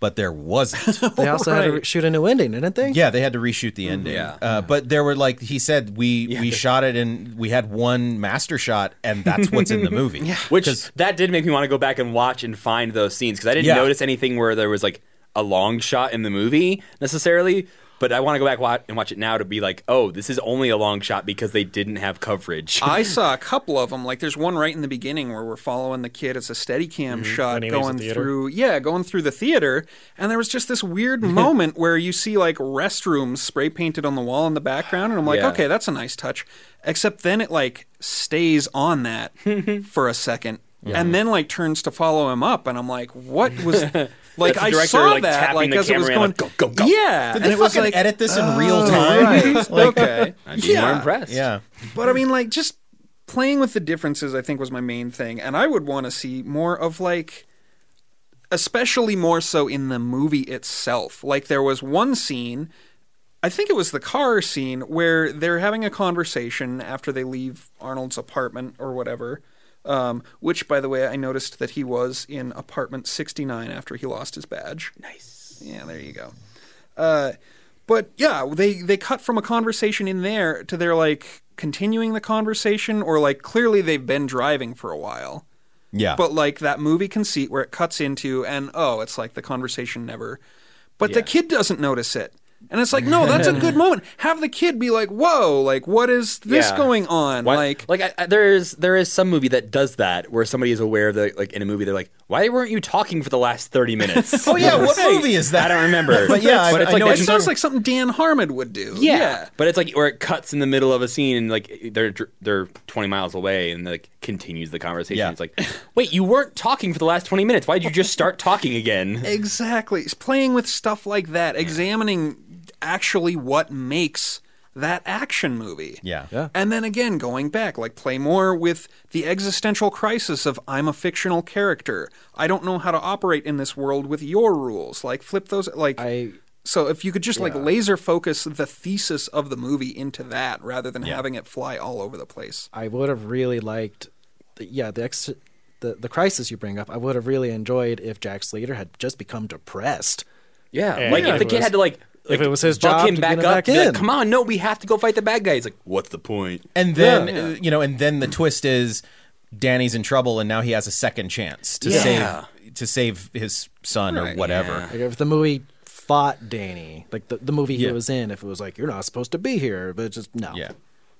but there wasn't. [laughs] They also had to re- shoot a new ending, didn't they? yeah, they had to reshoot the ending. Yeah. Uh, but there were like he said, we we shot it and we had one master shot, and that's what's in the movie. [laughs] yeah. [laughs] which that did make me want to go back and watch and find those scenes because I didn't Yeah. notice anything where there was like a long shot in the movie necessarily. But I want to go back and watch it now to be like, oh, this is only a long shot because they didn't have coverage. [laughs] I [laughs] saw a couple of them. Like there's one right in the beginning where we're following the kid. It's a steady cam mm-hmm. shot When he leaves the going through, yeah, going through the theater. And there was just this weird [laughs] moment where you see like restrooms spray painted on the wall in the background, and I'm like, Yeah. okay, that's a nice touch. Except then it like stays on that for a second. And then like turns to follow him up, and I'm like, "What was like?" the I saw like, that tapping like the as it was going, and, like, go, go, go. yeah, Did and they it was like, edit this in real oh, time? right. [laughs] Like, okay, I'd be more impressed. yeah. but I mean, like, just playing with the differences, I think, was my main thing. And I would want to see more of, like, especially more so in the movie itself. Like, there was one scene, I think it was the car scene, where they're having a conversation after they leave Arnold's apartment or whatever. Um, which, by the way, I noticed that he was in apartment 69 after he lost his badge. Nice. Yeah, there you go. Uh, but yeah, they they cut from a conversation in there to they're like continuing the conversation, or like clearly they've been driving for a while. Yeah. But like that movie conceit where it cuts into and oh, it's like the conversation never. But the kid doesn't notice it. And it's like, no, that's a good [laughs] moment. Have the kid be like, "Whoa, like what is this Yeah. going on?" Why- like, like I, I, there is there is some movie that does that where somebody is aware that like in a movie they're like, why weren't you talking for the last thirty minutes? [laughs] oh yeah, [laughs] what movie is that? I don't remember. But yeah, but it's I like know that what it you're sounds talking- like something Dan Harmon would do. Yeah. but it's like where it cuts in the middle of a scene and like they're they're twenty miles away and like continues the conversation. Yeah. It's like, wait, you weren't talking for the last twenty minutes. Why did you just start talking again? Exactly. It's playing with stuff like that, examining actually what makes that action movie. Yeah. Yeah. And then again, going back, like play more with the existential crisis of I'm a fictional character. I don't know how to operate in this world with your rules. Like flip those like I So if you could just like laser focus the thesis of the movie into that rather than Yeah. having it fly all over the place. I would have really liked, the, yeah, the, ex- the the crisis you bring up. I would have really enjoyed if Jack Slater had just become depressed. Yeah, And like if if the kid was- had to like, if it was his job him to back get him up, back be like, in. come on, no, we have to go fight the bad guy. He's like, what's the point? And then Yeah. uh, you know, and then the twist is Danny's in trouble, and now he has a second chance to Yeah. save to save his son or whatever. Yeah. Like if the movie fought Danny, like the, the movie Yeah. he was in, if it was like you're not supposed to be here, but it's just no. Yeah.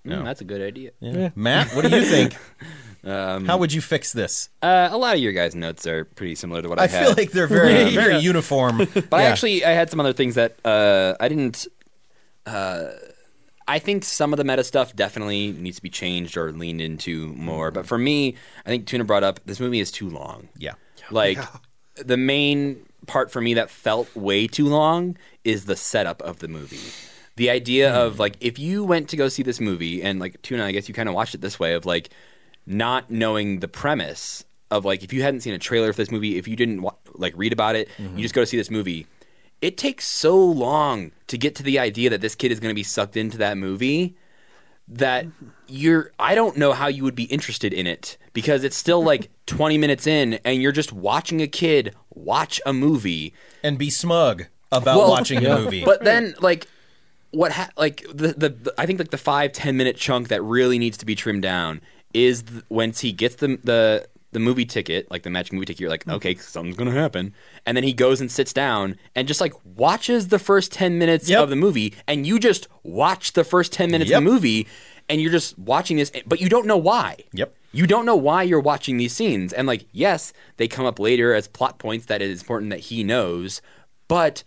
Mm, that's a good idea. Yeah. Matt, what do you think? [laughs] Um, How would you fix this? uh, a lot of your guys' notes are pretty similar to what I, have. I had. feel like they're very [laughs] very uniform. [laughs] But I actually I had some other things that uh, I didn't. Uh, I think some of the meta stuff definitely needs to be changed or leaned into more. But for me, I think Tuna brought up this movie is too long. yeah. Like the main part for me that felt way too long is the setup of the movie. The idea of hmm. like if you went to go see this movie and like Tuna, I guess you kind of watched it this way of like not knowing the premise of like if you hadn't seen a trailer for this movie, if you didn't wa- like read about it, you mm-hmm. just go to see this movie. It takes so long to get to the idea that this kid is going to be sucked into that movie that you're I don't know how you would be interested in it because it's still like [laughs] 20 minutes in and you're just watching a kid watch a movie And be smug about Well, watching a movie. but then like what ha- like the, the the I think like the five ten minute chunk that really needs to be trimmed down is th- once he gets the the the movie ticket, like the magic movie ticket, you're like, mm-hmm. okay, something's gonna happen, and then he goes and sits down and just like watches the first ten minutes Yep. of the movie, and you just watch the first ten minutes Yep. of the movie, and you're just watching this, but you don't know why. Yep. You don't know why you're watching these scenes. And like, yes, they come up later as plot points that it is important that he knows, but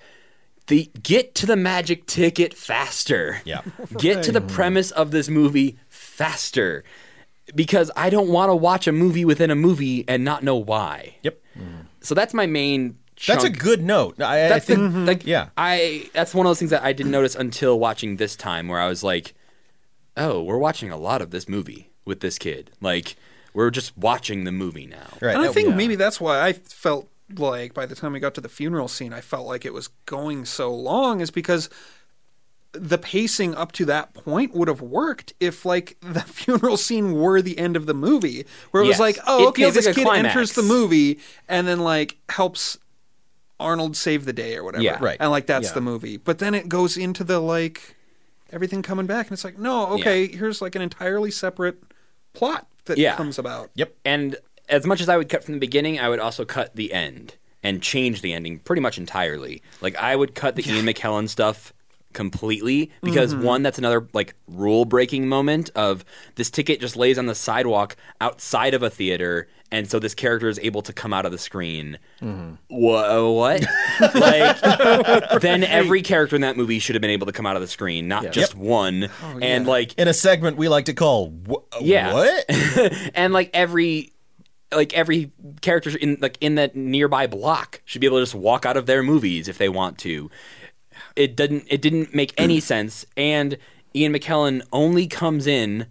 the get to the magic ticket faster. Yeah. [laughs] Get to the premise of this movie faster. Because I don't want to watch a movie within a movie and not know why. yep. Mm. So that's my main That's a good note. I, I That's the- think like mm-hmm. yeah. I that's one of those things that I didn't notice until watching this time where I was like, "Oh, we're watching a lot of this movie with this kid. Like we're just watching the movie now." right. And I think yeah. maybe that's why I felt like by the time we got to the funeral scene, I felt like it was going so long, is because the pacing up to that point would have worked if like [laughs] the funeral scene were the end of the movie, where it Yes. was like, oh, It okay, this like kid enters the movie and then like helps Arnold save the day or whatever, Yeah. Right. And like that's Yeah. the movie, but then it goes into the like everything coming back, and it's like, no, okay, here's like an entirely separate plot that Yeah. comes about. Yep. And as much as I would cut from the beginning, I would also cut the end and change the ending pretty much entirely. Like I would cut the Ian McKellen stuff completely because mm-hmm. one that's another like rule breaking moment of this ticket just lays on the sidewalk outside of a theater and so this character is able to come out of the screen. Mm-hmm. Wha- what? [laughs] Like then every character in that movie should have been able to come out of the screen not just one. Oh, and like in a segment we like to call wh- Yeah. what? [laughs] and like every like every character in like in that nearby block should be able to just walk out of their movies if they want to. It didn't it didn't make any mm. sense and Ian McKellen only comes in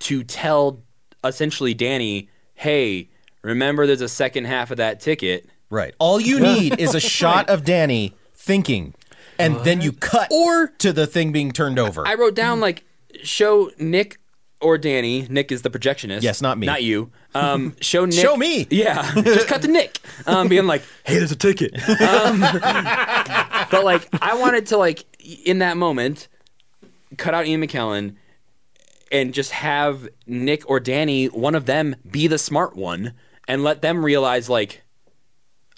to tell essentially Danny, "Hey, remember there's a second half of that ticket." Right. All you [laughs] need is a shot of Danny thinking, and then you cut Or- to the thing being turned over. I wrote down like show Nick or Danny. Nick is the projectionist. Yes, not me. Not you. Um, [laughs] show Nick. Show me. Yeah, [laughs] just cut to Nick. Um, being like, "Hey, there's a ticket." [laughs] Um, but like, I wanted to like in that moment cut out Ian McKellen and just have Nick or Danny, one of them, be the smart one and let them realize like.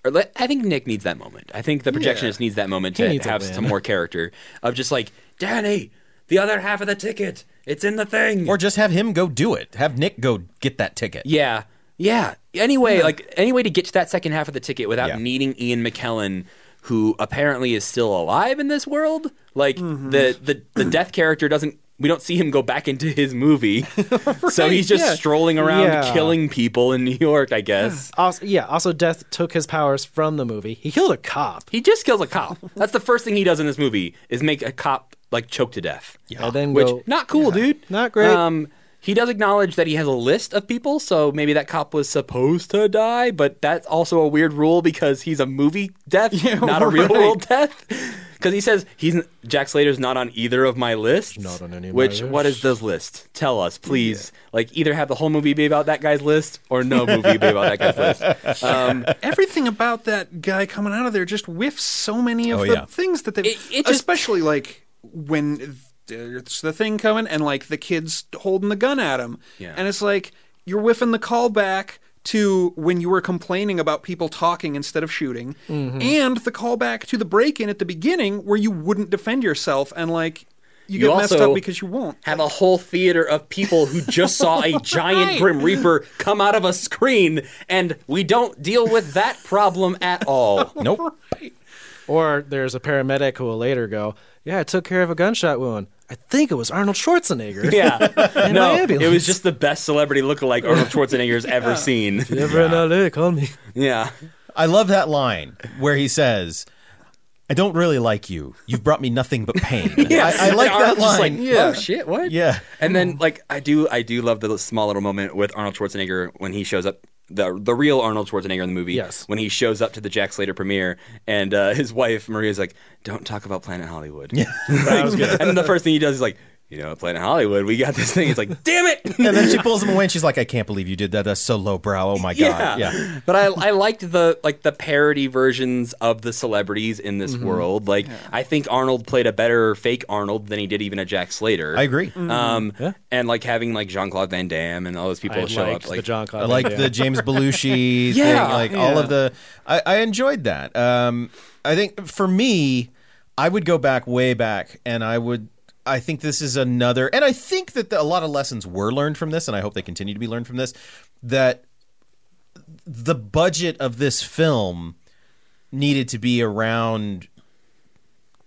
Or let, I think Nick needs that moment. I think the projectionist needs that moment He to have some more character of just like Danny, the other half of the ticket, it's in the thing. or just have him go do it. Have Nick go get that ticket. Yeah. Yeah. Anyway, hmm. like any way to get to that second half of the ticket without Yeah. needing Ian McKellen, who apparently is still alive in this world. Like mm-hmm. the, the the death character doesn't we don't see him go back into his movie. [laughs] so he's just yeah. strolling around Yeah. killing people in New York, I guess. [sighs] Also, yeah. Also, Death took his powers from the movie. He killed a cop. He just kills a cop. That's the first thing he does in this movie is make a cop like choke to death. and then Which go. not cool, dude. Not great. Um, he does acknowledge that he has a list of people, so maybe that cop was supposed to die, but that's also a weird rule because he's a movie death, [laughs] Yeah, not a real right. world death. because he says he's Jack Slater's not on either of my lists. Not on any of my Which what is lists. those list? Tell us, please. Like either have the whole movie be about that guy's list or no movie be about that guy's list. [laughs] Um, Everything about that guy coming out of there just whiffs so many of Oh, the yeah. things that they, It- it just- especially like when there's the thing coming and like the kids holding the gun at him, Yeah. and it's like you're whiffing the callback to when you were complaining about people talking instead of shooting, Mm-hmm. and the callback to the break-in at the beginning where you wouldn't defend yourself and like you You get messed up because you won't. have a whole theater of people who just saw a [laughs] giant Right. Grim Reaper come out of a screen, and we don't deal with that problem at all. Nope. [laughs] Or there's a paramedic who will later go, "Yeah, I took care of a gunshot wound. I think it was Arnold Schwarzenegger." [laughs] Yeah, no, it was just the best celebrity lookalike Arnold Schwarzenegger's [laughs] ever seen. If you're ever in LA, call me. Yeah, I love that line where he says, I don't really like you. You've brought me nothing but pain. [laughs] I, I like And that Arnold's just line. Like, oh shit, what? Yeah. And then like I do, I do love the small little moment with Arnold Schwarzenegger when he shows up. The, the real Arnold Schwarzenegger in the movie, Yes. when he shows up to the Jack Slater premiere, and uh, [laughs] his wife Maria's like, "Don't talk about Planet Hollywood." Yeah, [laughs] [laughs] that was good. And then the first thing he does is like, "You know, Planet Hollywood, we got this thing." It's like, "Damn it!" [laughs] And then she pulls him away and she's like, [laughs] I can't believe you did that. That's so lowbrow. Oh my God. Yeah. yeah. But I I liked the like the parody versions of the celebrities in this world. Like I think Arnold played a better fake Arnold than he did even a Jack Slater. I agree. Um Yeah. and like having like Jean Claude Van Damme and all those people I show liked up like the John Claude. I like the James Belushi [laughs] thing, Yeah, like all of the. I, I enjoyed that. Um, I think for me, I would go back way back, and I would. I think this is another, and I think that the, a lot of lessons were learned from this, and I hope they continue to be learned from this. That the budget of this film needed to be around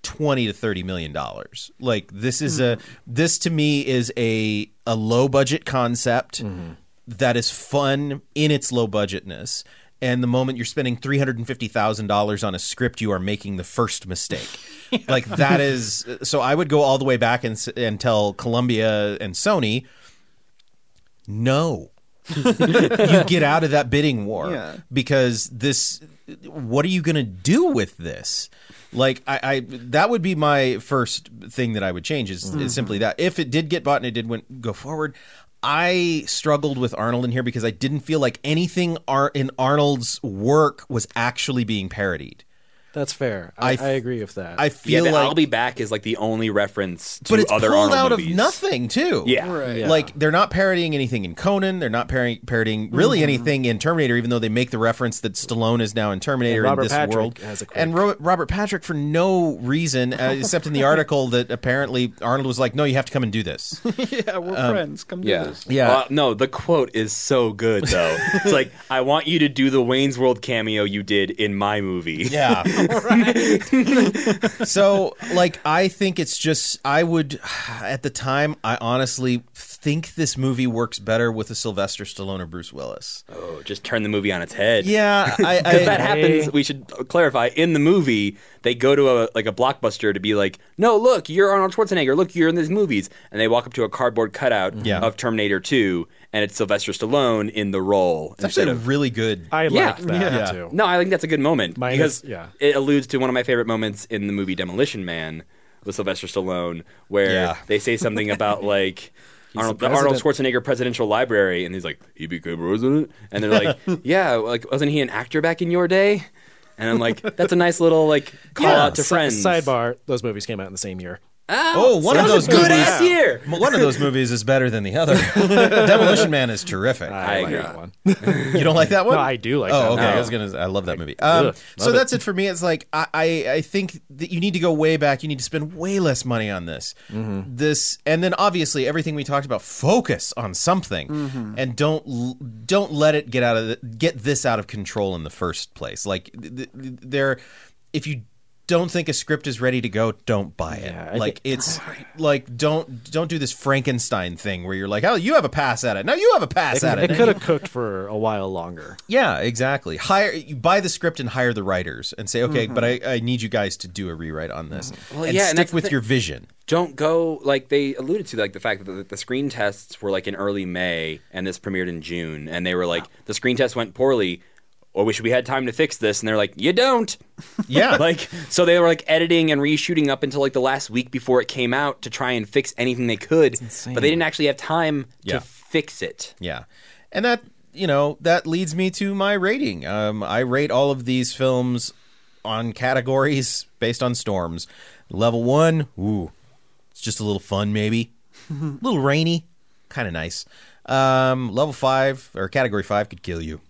20 to 30 million dollars like this is a hmm. this to me is a a low budget concept mm-hmm. that is fun in its low budgetness and the moment you're spending $350,000 on a script you are making the first mistake. [laughs] Like that is so i would go all the way back and and tell Columbia and Sony no. [laughs] You get out of that bidding war Yeah. because this what are you going to do with this? Like I, I that would be my first thing that i would change is, is mm-hmm. simply that. If it did get bought and it did went, go forward i struggled with arnold in here because i didn't feel like anything in arnold's work was actually being parodied That's fair. I I, f- I agree with that. i feel but like I'll be back is like the only reference to but it's other pulled Arnold out movies. of nothing too Yeah. Right. Yeah. Like they're not parodying anything in Conan. They're not parody- parodying really mm-hmm. anything in Terminator, even though they make the reference that Stallone is now in Terminator in this Patrick world. has a quick- and Ro- Robert Patrick for no reason, uh, except in the article that apparently Arnold was like, "No, you have to come and do this." [laughs] yeah, we're um, friends. Come do Yeah. this. Yeah. Well, no, the quote is so good though. [laughs] it's like, I want you to do the Wayne's World cameo you did in my movie. Yeah. [laughs] [laughs] so, like, I think it's just, I would, [sighs] at the time, I honestly think this movie works better with a Sylvester Stallone or Bruce Willis. Oh, just turn the movie on its head. Yeah. I, [laughs] I, Because that I- happens. We should clarify. In the movie, they go to a like a blockbuster to be like, "No, look, you're Arnold Schwarzenegger. Look, you're in these movies." And they walk up to a cardboard cutout Yeah. of Terminator 2, and it's Sylvester Stallone in the role it's actually instead a of. really good. I Yeah. like that Yeah. too. No, I think that's a good moment Minus- because yeah. it alludes to one of my favorite moments in the movie Demolition Man with Sylvester Stallone, where Yeah. they say something about [laughs] like. Arnold, the the Arnold. Schwarzenegger Presidential Library, and he's like, "He became president," and they're like, [laughs] "Yeah, like wasn't he an actor back in your day?" And I'm like, "That's a nice little like call Yeah. out to Si- friends." Sidebar: Those movies came out in the same year. Oh, one of those a good movies. ass year. One of those movies is better than the other. [laughs] Demolition Man is terrific. I, like that one. [laughs] you don't like that one? No, I do like oh, that okay. one. I was gonna. I love that movie. Um, Ugh, so love it. that's it for me. It's like I, I, I think that you need to go way back. You need to spend way less money on this. Mm-hmm. This, and then obviously everything we talked about. Focus on something, Mm-hmm. and don't don't let it get out of the, get this out of control in the first place. Like th- th- there, if you don't think a script is ready to go, don't buy it. Yeah, like think- it's [laughs] like don't don't do this Frankenstein thing where you're like, oh, you have a pass at it. Now you have a pass at it. It could have cooked for a while longer. Yeah, exactly. Hire you buy the script and hire the writers and say, okay, but mm-hmm. I, I need you guys to do a rewrite on this. Mm-hmm. Well, and yeah, and stick the with thing. your vision. Don't go like they alluded to, like the fact that the, the screen tests were like in early May, and this premiered in June, and they were like the screen test went poorly. "Oh, wish we had time to fix this," and they're like, "You don't." [laughs] Yeah. [laughs] like so they were like editing and reshooting up until like the last week before it came out to try and fix anything they could, but they didn't actually have time Yeah. to fix it. Yeah. And that, you know, that leads me to my rating. Um, I rate all of these films on categories based on storms. Level one, ooh, it's just a little fun, maybe. a [laughs] little rainy, kind of nice. Um, level five, or category five, could kill you.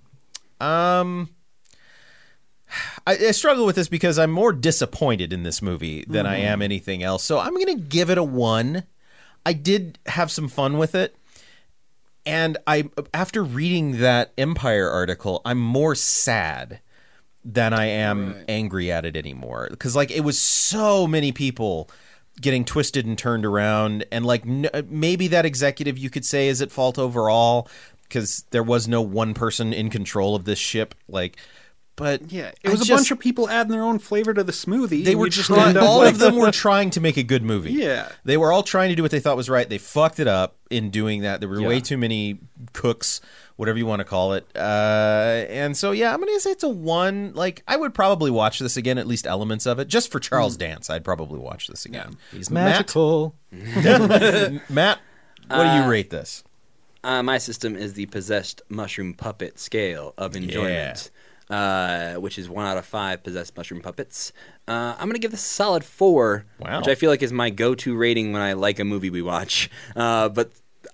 Um, I, I struggle with this because I'm more disappointed in this movie than I am anything else. So I'm going to give it a one. I did have some fun with it. And I after reading that Empire article, I'm more sad than I am angry at it anymore because like it was so many people getting twisted and turned around and like n- maybe that executive you could say is at fault overall because there was no one person in control of this ship like but Yeah, it was a just- bunch of people adding their own flavor to the smoothie. they were you just trying end up all like- of them were [laughs] trying to make a good movie. Yeah. they were all trying to do what they thought was right. They fucked it up in doing that. There were way too many cooks whatever you want to call it. Uh, and so yeah i'm gonna say it's a one like i would probably watch this again at least elements of it. Just for charles dance i'd probably watch this again. He's Matt? magical. [laughs] matt. What do you rate this Uh, my system is the possessed mushroom puppet scale of enjoyment, uh, which is one out of five possessed mushroom puppets. Uh, I'm gonna give this a solid four, Wow. which I feel like is my go-to rating when I like a movie we watch. Uh, but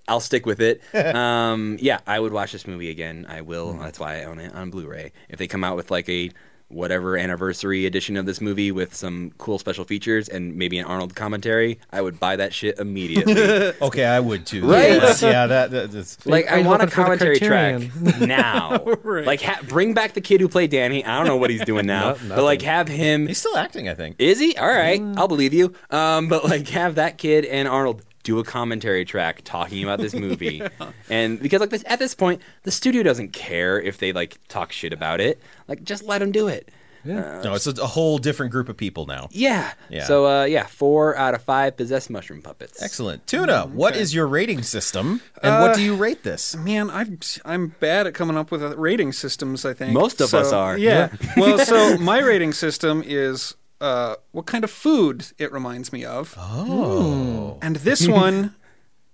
I'll stick with it. [laughs] um, yeah, I would watch this movie again. I will. That's why I own it on Blu-ray. If they come out with like a whatever anniversary edition of this movie with some cool special features and maybe an Arnold commentary, I would buy that shit immediately. [laughs] okay i would too Right? yeah, yeah that, that that's Like Are I want a hoping for the commentary track Criterion? [laughs] now. [laughs] Like ha- bring back the kid who played Danny. I don't know what he's doing now, No- but like have him. he's still acting i think Is he all right? I'll believe you. Um, but like have that kid and Arnold do a commentary track talking about this movie, [laughs] and because like this at this point the studio doesn't care if they like talk shit about it. Like just let them do it. no it's a, a whole different group of people now Yeah. Yeah. So uh, yeah, four out of five possessed mushroom puppets. excellent tuna what is your rating system and what do you rate this Man, I'm I'm bad at coming up with uh, rating systems. I think Most of So, us are. Yeah. well, so [laughs] my rating system is uh, what kind of food it reminds me of, oh and this [laughs] one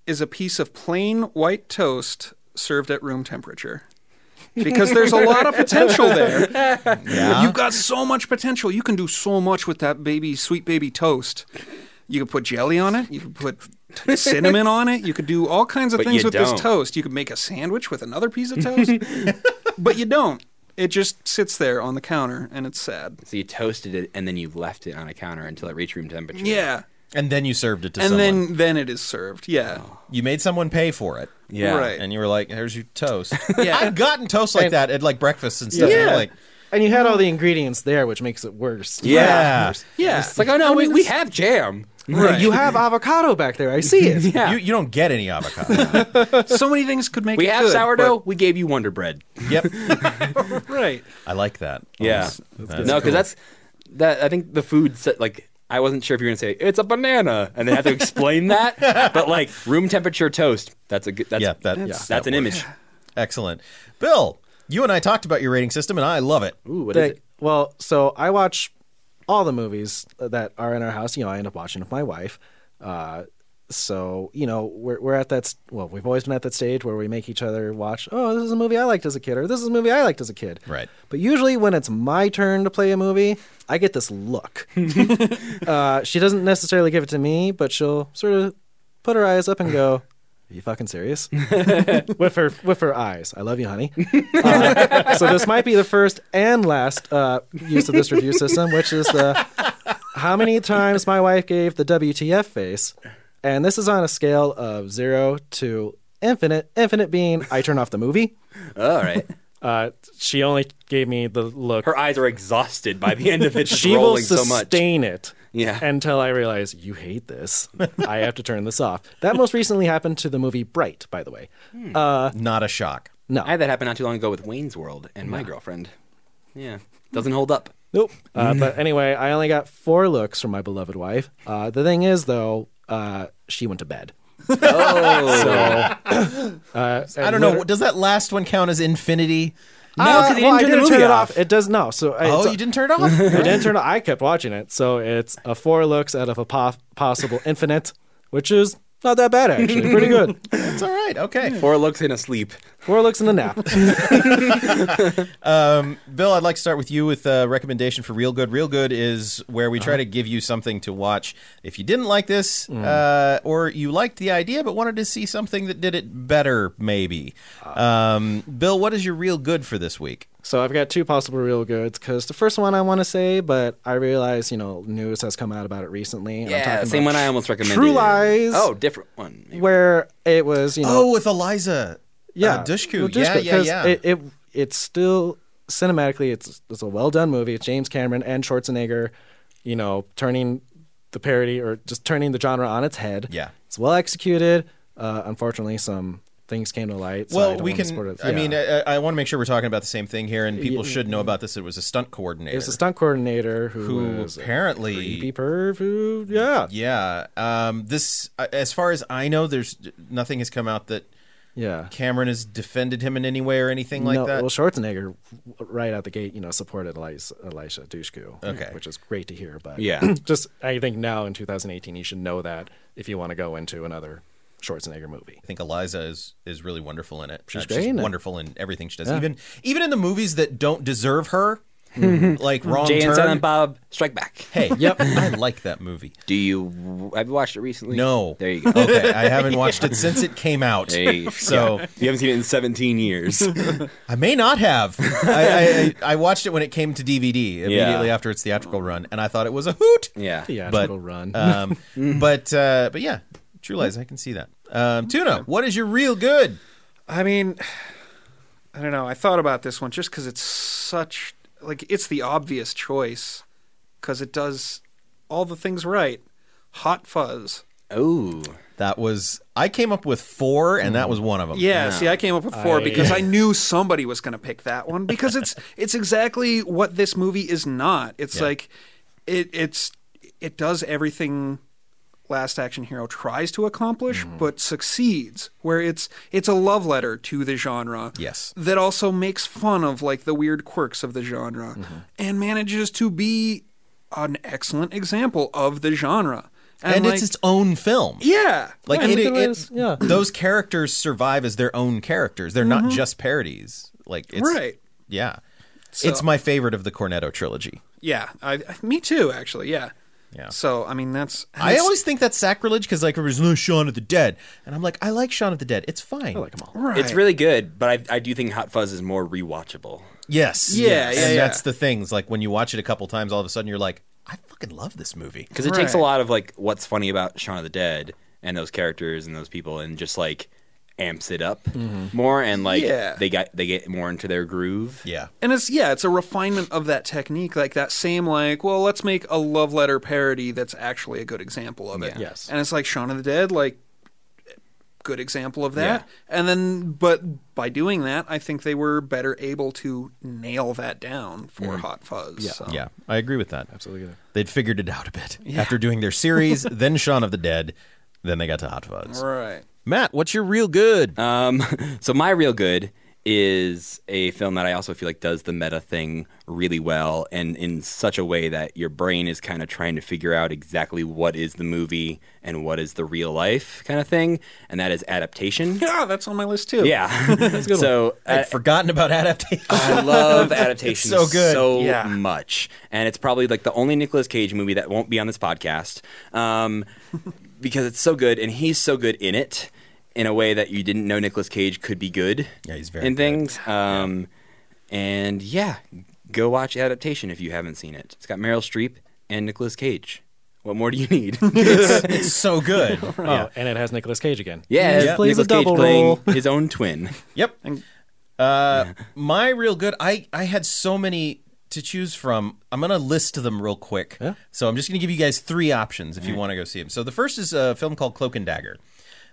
is a piece of plain white toast served at room temperature. Because there's a lot of potential there. [laughs] yeah You've got so much potential. You can do so much with that baby, sweet baby toast. You could put jelly on it. You could put cinnamon on it. You could do all kinds of But things with this don't. toast. You could make a sandwich with another piece of toast. [laughs] but you don't. It just sits there on the counter, and it's sad. So you toasted it and then you left it on a counter until it reached room temperature. Yeah. and then you served it to And someone then then it is served. Yeah. Oh. you made someone pay for it Yeah. Right. and you were like here's your toast [laughs] Yeah. i've gotten toast like And- that at like breakfast and stuff Yeah. You're like And you had all the ingredients there, which makes it worse. yeah, Yeah. It's like, oh no, we, we have jam. Right. You have avocado back there. I see [laughs] it. Yeah. You, you don't get any avocado [laughs] so many things could make it. we it have good, sourdough. We gave you Wonder Bread. yep [laughs] right. i like that Yeah. That's no, because cool. that's that. I think the food set like. I wasn't sure if you were gonna say it's a banana, and they have to explain that. But like room temperature toast, that's a good. That's, yeah that that's, that an works. image. excellent bill you and i talked about your rating system and i love it Ooh, what is They- it? Well, so I watch all the movies that are in our house. You know, I end up watching with my wife. Uh, so you know, we're we're at that. Well, we've always been at that stage where we make each other watch. Oh, this is a movie I liked as a kid, or this is a movie I liked as a kid. Right. But usually, when it's my turn to play a movie, I get this look. [laughs] uh, she doesn't necessarily give it to me, but she'll sort of put her eyes up and go. Are you fucking serious? [laughs] with her with her eyes. I love you, honey. Uh, so this might be the first and last uh, use of this review system, which is the how many times my wife gave the WTF face, and this is on a scale of zero to infinite. Infinite being I turn off the movie. All right. Uh, she only gave me the look. Her eyes are exhausted by the end of it. [laughs] She will rolling so much. sustain it. Yeah. Until I realize you hate this, I have to turn this off. That most recently happened to the movie Bright, by the way. Uh, not a shock no, I had that happen not too long ago with Wayne's World and my girlfriend. Yeah, doesn't hold up. Nope. Uh, but anyway, I only got four looks from my beloved wife. Uh, the thing is, though, uh, she went to bed. Oh, [laughs] Uh, i don't know does that last one count as infinity No, Uh, 'cause they well, didn't I turn the didn't movie turn it off. off. It does no. So I- Oh, [laughs] you didn't turn it off? I didn't turn it. I kept watching it. So it's a four looks out of a po- possible infinite, which is not that bad actually. Pretty good. [laughs] It's all right. Okay. Four looks in a sleep. Four looks in a nap. [laughs] Bill, I'd like to start with you with a recommendation for Real Good. Real Good is where we Uh-huh. try to give you something to watch. If you didn't like this, Mm. uh, or you liked the idea but wanted to see something that did it better, maybe. Uh. Um, Bill, what is your Real Good for this week? So I've got two possible real goods because the first one I want to say, but I realize you know news has come out about it recently. And I'm Yeah, talking same about one I almost recommended. True Lies. Oh, different one. maybe. where it was you know Oh, with Eliza. Yeah uh, Dushku. well, Yeah, Dushku, yeah, 'cause yeah. It, it it's still cinematically it's it's a well done movie. It's James Cameron and Schwarzenegger, you know, turning the parody or just turning the genre on its head. Yeah. it's well executed. Uh, unfortunately, some things came to light. So I well, we can. support it. I mean, I, I want to make sure we're talking about the same thing here, and people Yeah. should know about this. It was a stunt coordinator it was a stunt coordinator who, who apparently creepy perv. Who, yeah, Yeah. Um, this, uh, as far as I know, there's nothing has come out that yeah. Cameron has defended him in any way or anything like no, that. Well, Schwarzenegger, right out the gate, you know, supported Elisha, Elisha Dushku. Okay. which is great to hear. But Yeah. [clears throat] just I think now in 2018, you should know that if you want to go into another Schwarzenegger movie. I think Eliza is is really wonderful in it. She's Uh, it. wonderful in everything she does. Yeah. Even even in the movies that don't deserve her, [laughs] like Wrong Jay and Turn. Silent Bob Strike Back. Hey, [laughs] Yep. I like that movie. Do you I've you watched it recently? No, There you go. [laughs] Okay, I haven't watched it since it came out. Hey, So yeah. you haven't seen it in 17 years. I may not have. I, I, I watched it when it came to DVD immediately Yeah. after its theatrical run, and I thought it was a hoot. yeah. Theatrical but run. um, but uh, but yeah, True Lies. I can see that. Um, Tuna, what is your real good? I mean, I don't know. I thought about this one just because it's such like it's the obvious choice because it does all the things right. Hot Fuzz. Oh. That was I came up with four, and that was one of them. Yeah, see, I came up with four I- because I knew somebody was going to pick that one because it's [laughs] it's exactly what this movie is not. It's Yeah. like it it's it does everything Last Action Hero tries to accomplish, mm-hmm. but succeeds. Where it's it's a love letter to the genre. Yes. that also makes fun of like the weird quirks of the genre, mm-hmm. and manages to be an excellent example of the genre. and like, it's its own film. yeah, Like Yeah, it, it it- yeah. those characters survive as their own characters. They're not mm-hmm. just parodies. Like it's, right. Yeah, So- it's my favorite of the Cornetto trilogy. Yeah, I- me too. Actually, yeah. Yeah. So I mean, that's. I always think that's sacrilege because like there was no Shaun of the Dead, and I'm like, I like Shaun of the Dead. It's fine. I like them all. right. It's really good, but I, I do think Hot Fuzz is more rewatchable. Yes. Yeah, yes. yeah, And yeah. that's the things. Like when you watch it a couple times, all of a sudden you're like, I fucking love this movie. Because it takes a lot of like what's funny about Shaun of the Dead and those characters and those people and just like amps it up mm-hmm. more and like Yeah. they got they get more into their groove. Yeah. and it's yeah, it's a refinement of that technique, like that same like, well, let's make a love letter parody that's actually a good example of it. Yeah. Yes. and it's like Shaun of the Dead, like good example of that. And then, but by doing that, I think they were better able to nail that down for mm-hmm. Hot Fuzz. Yeah. so. Yeah. I agree with that. Absolutely. They'd figured it out a bit after doing their series, [laughs] then Shaun of the Dead, then they got to Hot Fuzz. Right. Matt, what's your real good? Um, [laughs] so my real good is a film that I also feel like does the meta thing really well and in such a way that your brain is kind of trying to figure out exactly what is the movie and what is the real life kind of thing, and that is adaptation. Yeah, that's on my list too. Yeah. [laughs] that's good [laughs] so I'd uh, forgotten about adaptation. I love adaptation so good. so Yeah. much, and it's probably like the only Nicolas Cage movie that won't be on this podcast um, because it's so good, and he's so good in it in a way that you didn't know Nicolas Cage could be good. Yeah, he's very in good. things. Um, And yeah, go watch adaptation if you haven't seen it. It's got Meryl Streep and Nicolas Cage. What more do you need? [laughs] it's, it's so good. [laughs] Oh, and it has Nicolas Cage again. yeah, Yeah. Plays a Nicolas Cage double playing his own twin. Yep. Uh, my real good. I I had so many to choose from. I'm gonna list them real quick. Yeah. So I'm just gonna give you guys three options if you want to go see them. So the first is a film called Cloak and Dagger.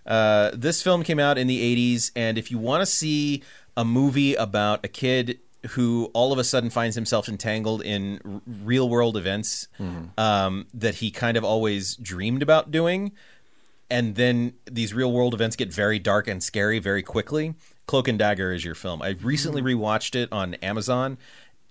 Uh, this film came out in the 80s, and if you want to see a movie about a kid who all of a sudden finds himself entangled in r- real world events um, that he kind of always dreamed about doing, and then these real world events get very dark and scary very quickly, Cloak and Dagger is your film. I recently rewatched it on Amazon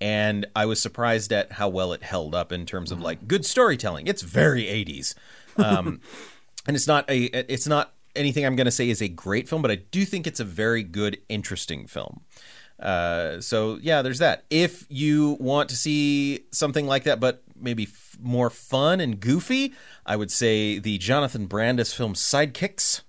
and I was surprised at how well it held up in terms of like good storytelling. It's very 80s. Um, [laughs] and it's not a it's not anything I'm going to say is a great film, but I do think it's a very good interesting film. Uh, so yeah, there's that. If you want to see something like that, but maybe f- more fun and goofy, I would say the Jonathan Brandis film Sidekicks,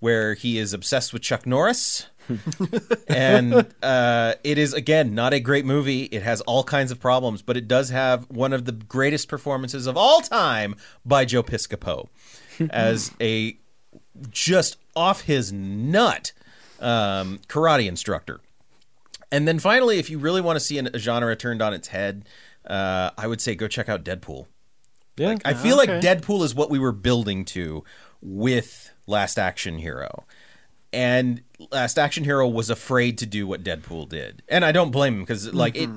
where he is obsessed with Chuck Norris. [laughs] and uh, it is again not a great movie. It has all kinds of problems, but it does have one of the greatest performances of all time by Joe Piscopo [laughs] as a just off his nut um, karate instructor. And then finally, if you really want to see a genre turned on its head, uh, I would say go check out Deadpool. Yeah, I feel like. Deadpool is what we were building to with Last Action Hero. And Last Action Hero was afraid to do what Deadpool did. And I don't blame him because like it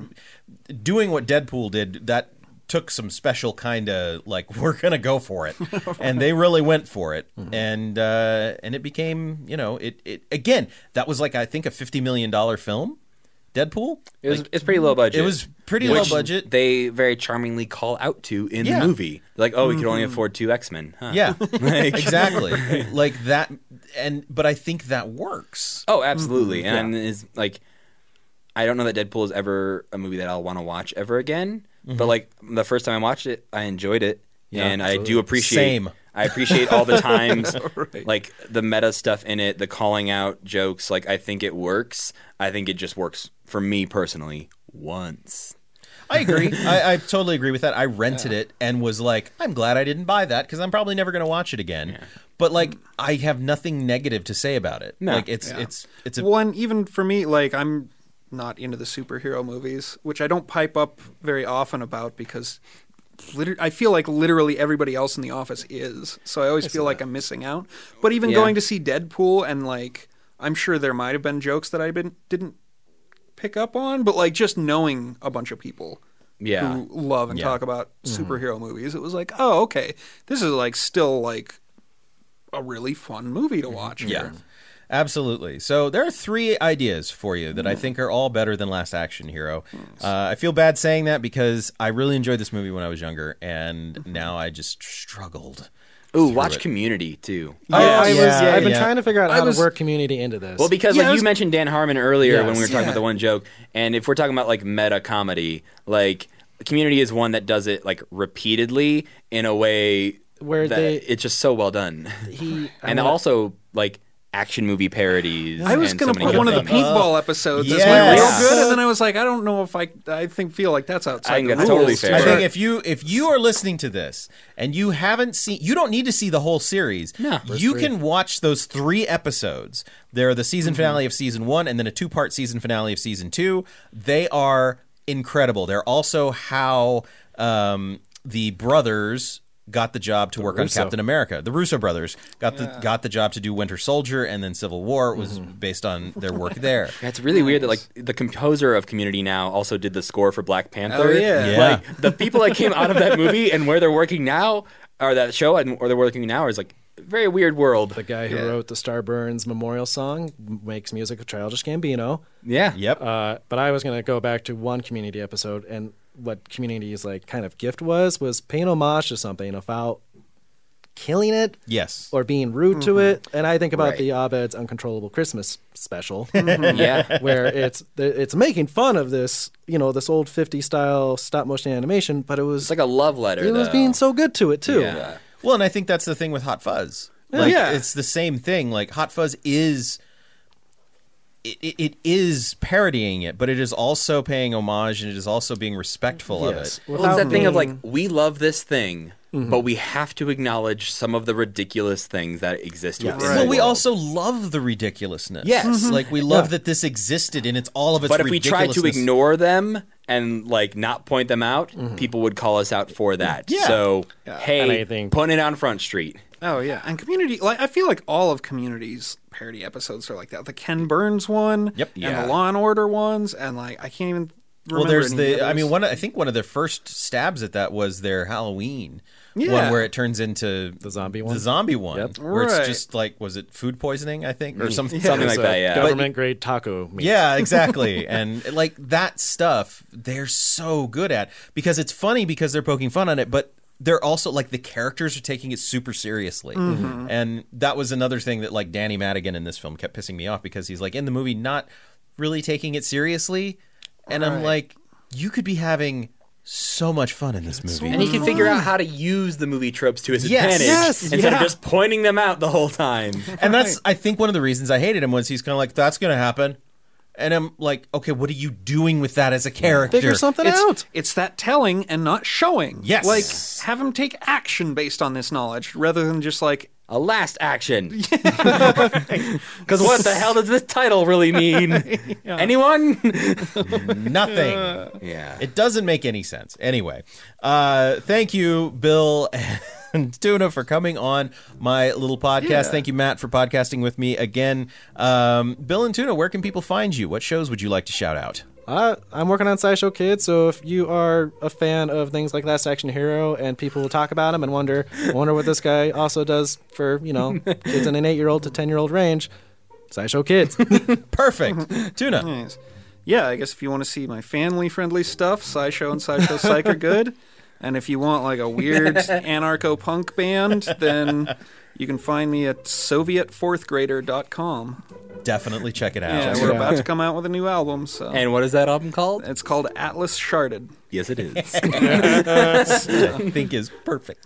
doing what Deadpool did that took some special kind of like [laughs] we're going to go for it. [laughs] and they really went for it. And uh and it became, you know, it it again, that was like I think a 50 million dollar film. Deadpool? It was it's pretty low budget. It was pretty which low budget. They very charmingly call out to in Yeah. the movie. Like, oh, we could only mm-hmm. afford two X Men. Huh? Yeah. [laughs] Like- exactly. [laughs] like that and but I think that works. Oh, absolutely. Mm-hmm. And is like, I don't know that Deadpool is ever a movie that I'll want to watch ever again. But mm-hmm. like the first time I watched it, I enjoyed it, Yeah, and I do appreciate. Same. I appreciate all the [laughs] times, like the meta stuff in it, the calling out jokes. Like I think it works. I think it just works for me personally once. I agree. [laughs] I, I totally agree with that. I rented it and was like, I'm glad I didn't buy that because I'm probably never going to watch it again. But like, I have nothing negative to say about it. No. Like, it's Yeah. it's it's a One even for me, like I'm not into the superhero movies, which I don't pipe up very often about because liter- I feel like literally everybody else in the office is. So I always feel like I'm missing out. But even Yeah. going to see Deadpool and like I'm sure there might have been jokes that I been didn't pick up on, but like just knowing a bunch of people Yeah. who love and Yeah. talk about superhero movies, it was like, oh, okay, this is like still like a really fun movie to watch. yeah. here. Absolutely. So there are three ideas for you that I think are all better than Last Action Hero. Uh, I feel bad saying that because I really enjoyed this movie when I was younger, and now I just struggled. Ooh, watch it. Community too. I, I was, yeah, I've been yeah. trying to figure out how was- to work community into this. Well, because Yeah, like I you mentioned Dan Harmon earlier when we were talking Yeah. about the one joke, and if we're talking about like meta comedy, like Community is one that does it like repeatedly in a way Where that they- it's just so well done, he [laughs] and I'm gonna- also like action movie parodies. I was gonna so many put good one of the paintball episodes as my yes. real good, and then I was like, I don't know if I, I think feel like that's outside I think the that's rules. totally fair. I think if you if you are listening to this and you haven't seen, you don't need to see the whole series. No. you can watch those three episodes. They're the season finale of season one, and then a two part season finale of season two. They are incredible. They're also how um, the brothers got the job to work Russo. on Captain America. The Russo brothers got the got the job to do Winter Soldier and then Civil War. It was based on their work there. [laughs] Yeah, It's really weird that like the composer of Community now also did the score for Black Panther. Oh, yeah. Yeah. Like the people that came out of that movie and where they're working now, or that show, and where they're working now is like very weird world. the guy who Yeah. wrote the Starburns memorial song makes music with Childish Gambino. Yeah. Yep. Uh, but I was going to go back to one community episode, and what community's like kind of gift was was paying homage to something without killing it yes. or being rude to mm-hmm. it. And I think about Right. the Abed's Uncontrollable Christmas special, [laughs] mm-hmm. [laughs] Yeah. where it's it's making fun of this, you know, this old 50 style stop motion animation, but it was It's like a love letter. it was being so good to it too. Yeah. Well, and I think that's the thing with Hot Fuzz. Like, Yeah. it's the same thing. Like Hot Fuzz is. It, it, it is parodying it, but it is also paying homage and it is also being respectful Yes. of it. Well, it's Without that thing of like we love this thing, mm-hmm. but we have to acknowledge some of the ridiculous things that exist Yes. within Right. Well, we also love the ridiculousness. Yes. Mm-hmm. like we love Yeah. that this existed and it's all of its. But if we try to ignore them and like not point them out, mm-hmm. people would call us out for that. Yeah. So And hey, I think- putting it on Front Street. Oh yeah, and Community. Like I feel like all of Community's parody episodes are like that. The Ken Burns one, Yep. and Yeah. the Law and Order ones, and like I can't even Well, there's any the. I mean, one. I think one of their first stabs at that was their Halloween Yeah. one, where it turns into The zombie one? The zombie one, Yep. where it's just like, was it food poisoning? I think, or mm. something. Something like that, yeah. Government grade taco meat. Yeah, [laughs] exactly. and like that stuff, they're so good at because it's funny because they're poking fun on it, but they're also like the characters are taking it super seriously. Mm-hmm. And that was another thing that like Danny Madigan in this film kept pissing me off because he's like in the movie not really taking it seriously. And I'm like, you could be having so much fun in this movie. And he can figure out how to use the movie tropes to his Yes. advantage Yes, instead yeah. of just pointing them out the whole time. And that's I think one of the reasons I hated him was he's kind of like that's going to happen. And I'm like, okay, what are you doing with that as a character? Figure something it's, out. It's that telling and not showing. Yes. Like, have him take action based on this knowledge rather than just like, A last action. [laughs] [laughs] Because what the hell does this title really mean? [laughs] Anyone? Nothing. yeah. It doesn't make any sense. Anyway, uh, thank you, Bill and [laughs] Tuna, for coming on my little podcast. Yeah. Thank you, Matt, for podcasting with me again. Um, Bill and Tuna, where can people find you? What shows would you like to shout out? Uh, I'm working on SciShow Kids, so if you are a fan of things like Last Action Hero and people will talk about him and wonder wonder what this guy also does for you know kids in an eight year old to ten year old range, SciShow Kids. [laughs] [laughs] Perfect. Tuna. nice. Yeah, I guess if you want to see my family friendly stuff, SciShow and SciShow Psych are good. And if you want like a weird [laughs] anarcho punk band, then you can find me at sovietfourthgrader.com. Definitely check it out. Yeah, we're about to come out with a new album, so And what is that album called? it's called Atlas Sharded. Yes, it is. [laughs] [laughs] I think is perfect.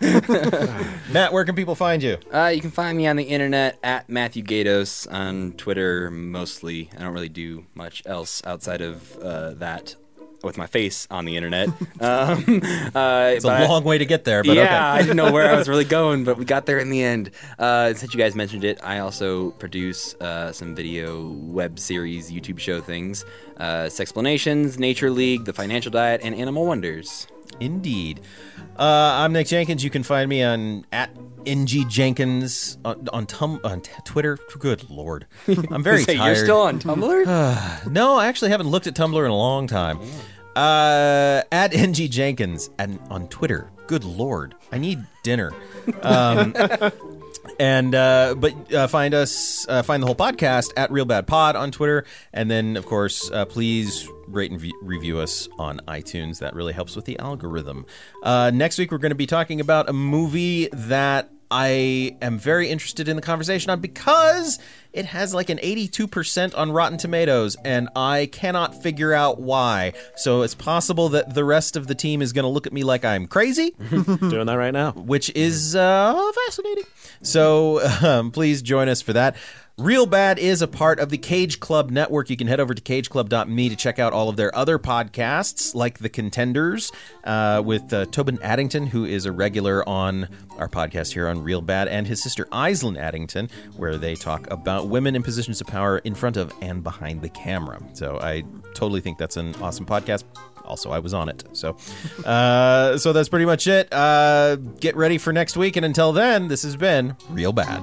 Matt, where can people find you? Uh, you can find me on the internet at Matthew Gatos on Twitter mostly. I don't really do much else outside of uh, that with my face on the internet. [laughs] Um, uh, It's a long way to get there, but yeah, I didn't know where I was really [laughs] going, but we got there in the end. Uh, since you guys mentioned it, I also produce uh, some video web series, YouTube show things, uh, Sexplanations, Nature League, The Financial Diet, and Animal Wonders. Indeed. Uh, I'm Nick Jenkins. You can find me on at ng jenkins on on, tum- on t- Twitter. Good lord, I'm very [laughs] Say, tired. you're still on Tumblr? [sighs] no, I actually haven't looked at Tumblr in a long time. Uh, at ng jenkins and on Twitter. Good lord, I need dinner. Um, [laughs] and uh, but uh, find us, uh, find the whole podcast at Real Bad Pod on Twitter, and then of course, uh, please rate and v- review us on iTunes. That really helps with the algorithm. Uh, next week, we're going to be talking about a movie that I am very interested in the conversation on because it has like an 82% on Rotten Tomatoes, and I cannot figure out why. So it's possible that the rest of the team is going to look at me like I'm crazy [laughs] Doing that right now. which is uh, fascinating. So um, please join us for that. Real Bad is a part of the Cage Club network. You can head over to cageclub.me to check out all of their other podcasts, like The Contenders, uh, with uh, Tobin Addington, who is a regular on our podcast here on Real Bad, and his sister Aislinn Addington, where they talk about women in positions of power in front of and behind the camera. So I totally think that's an awesome podcast. Also i was on it. So [laughs] uh, so that's pretty much it. Uh, get ready for next week. And until then this has been real bad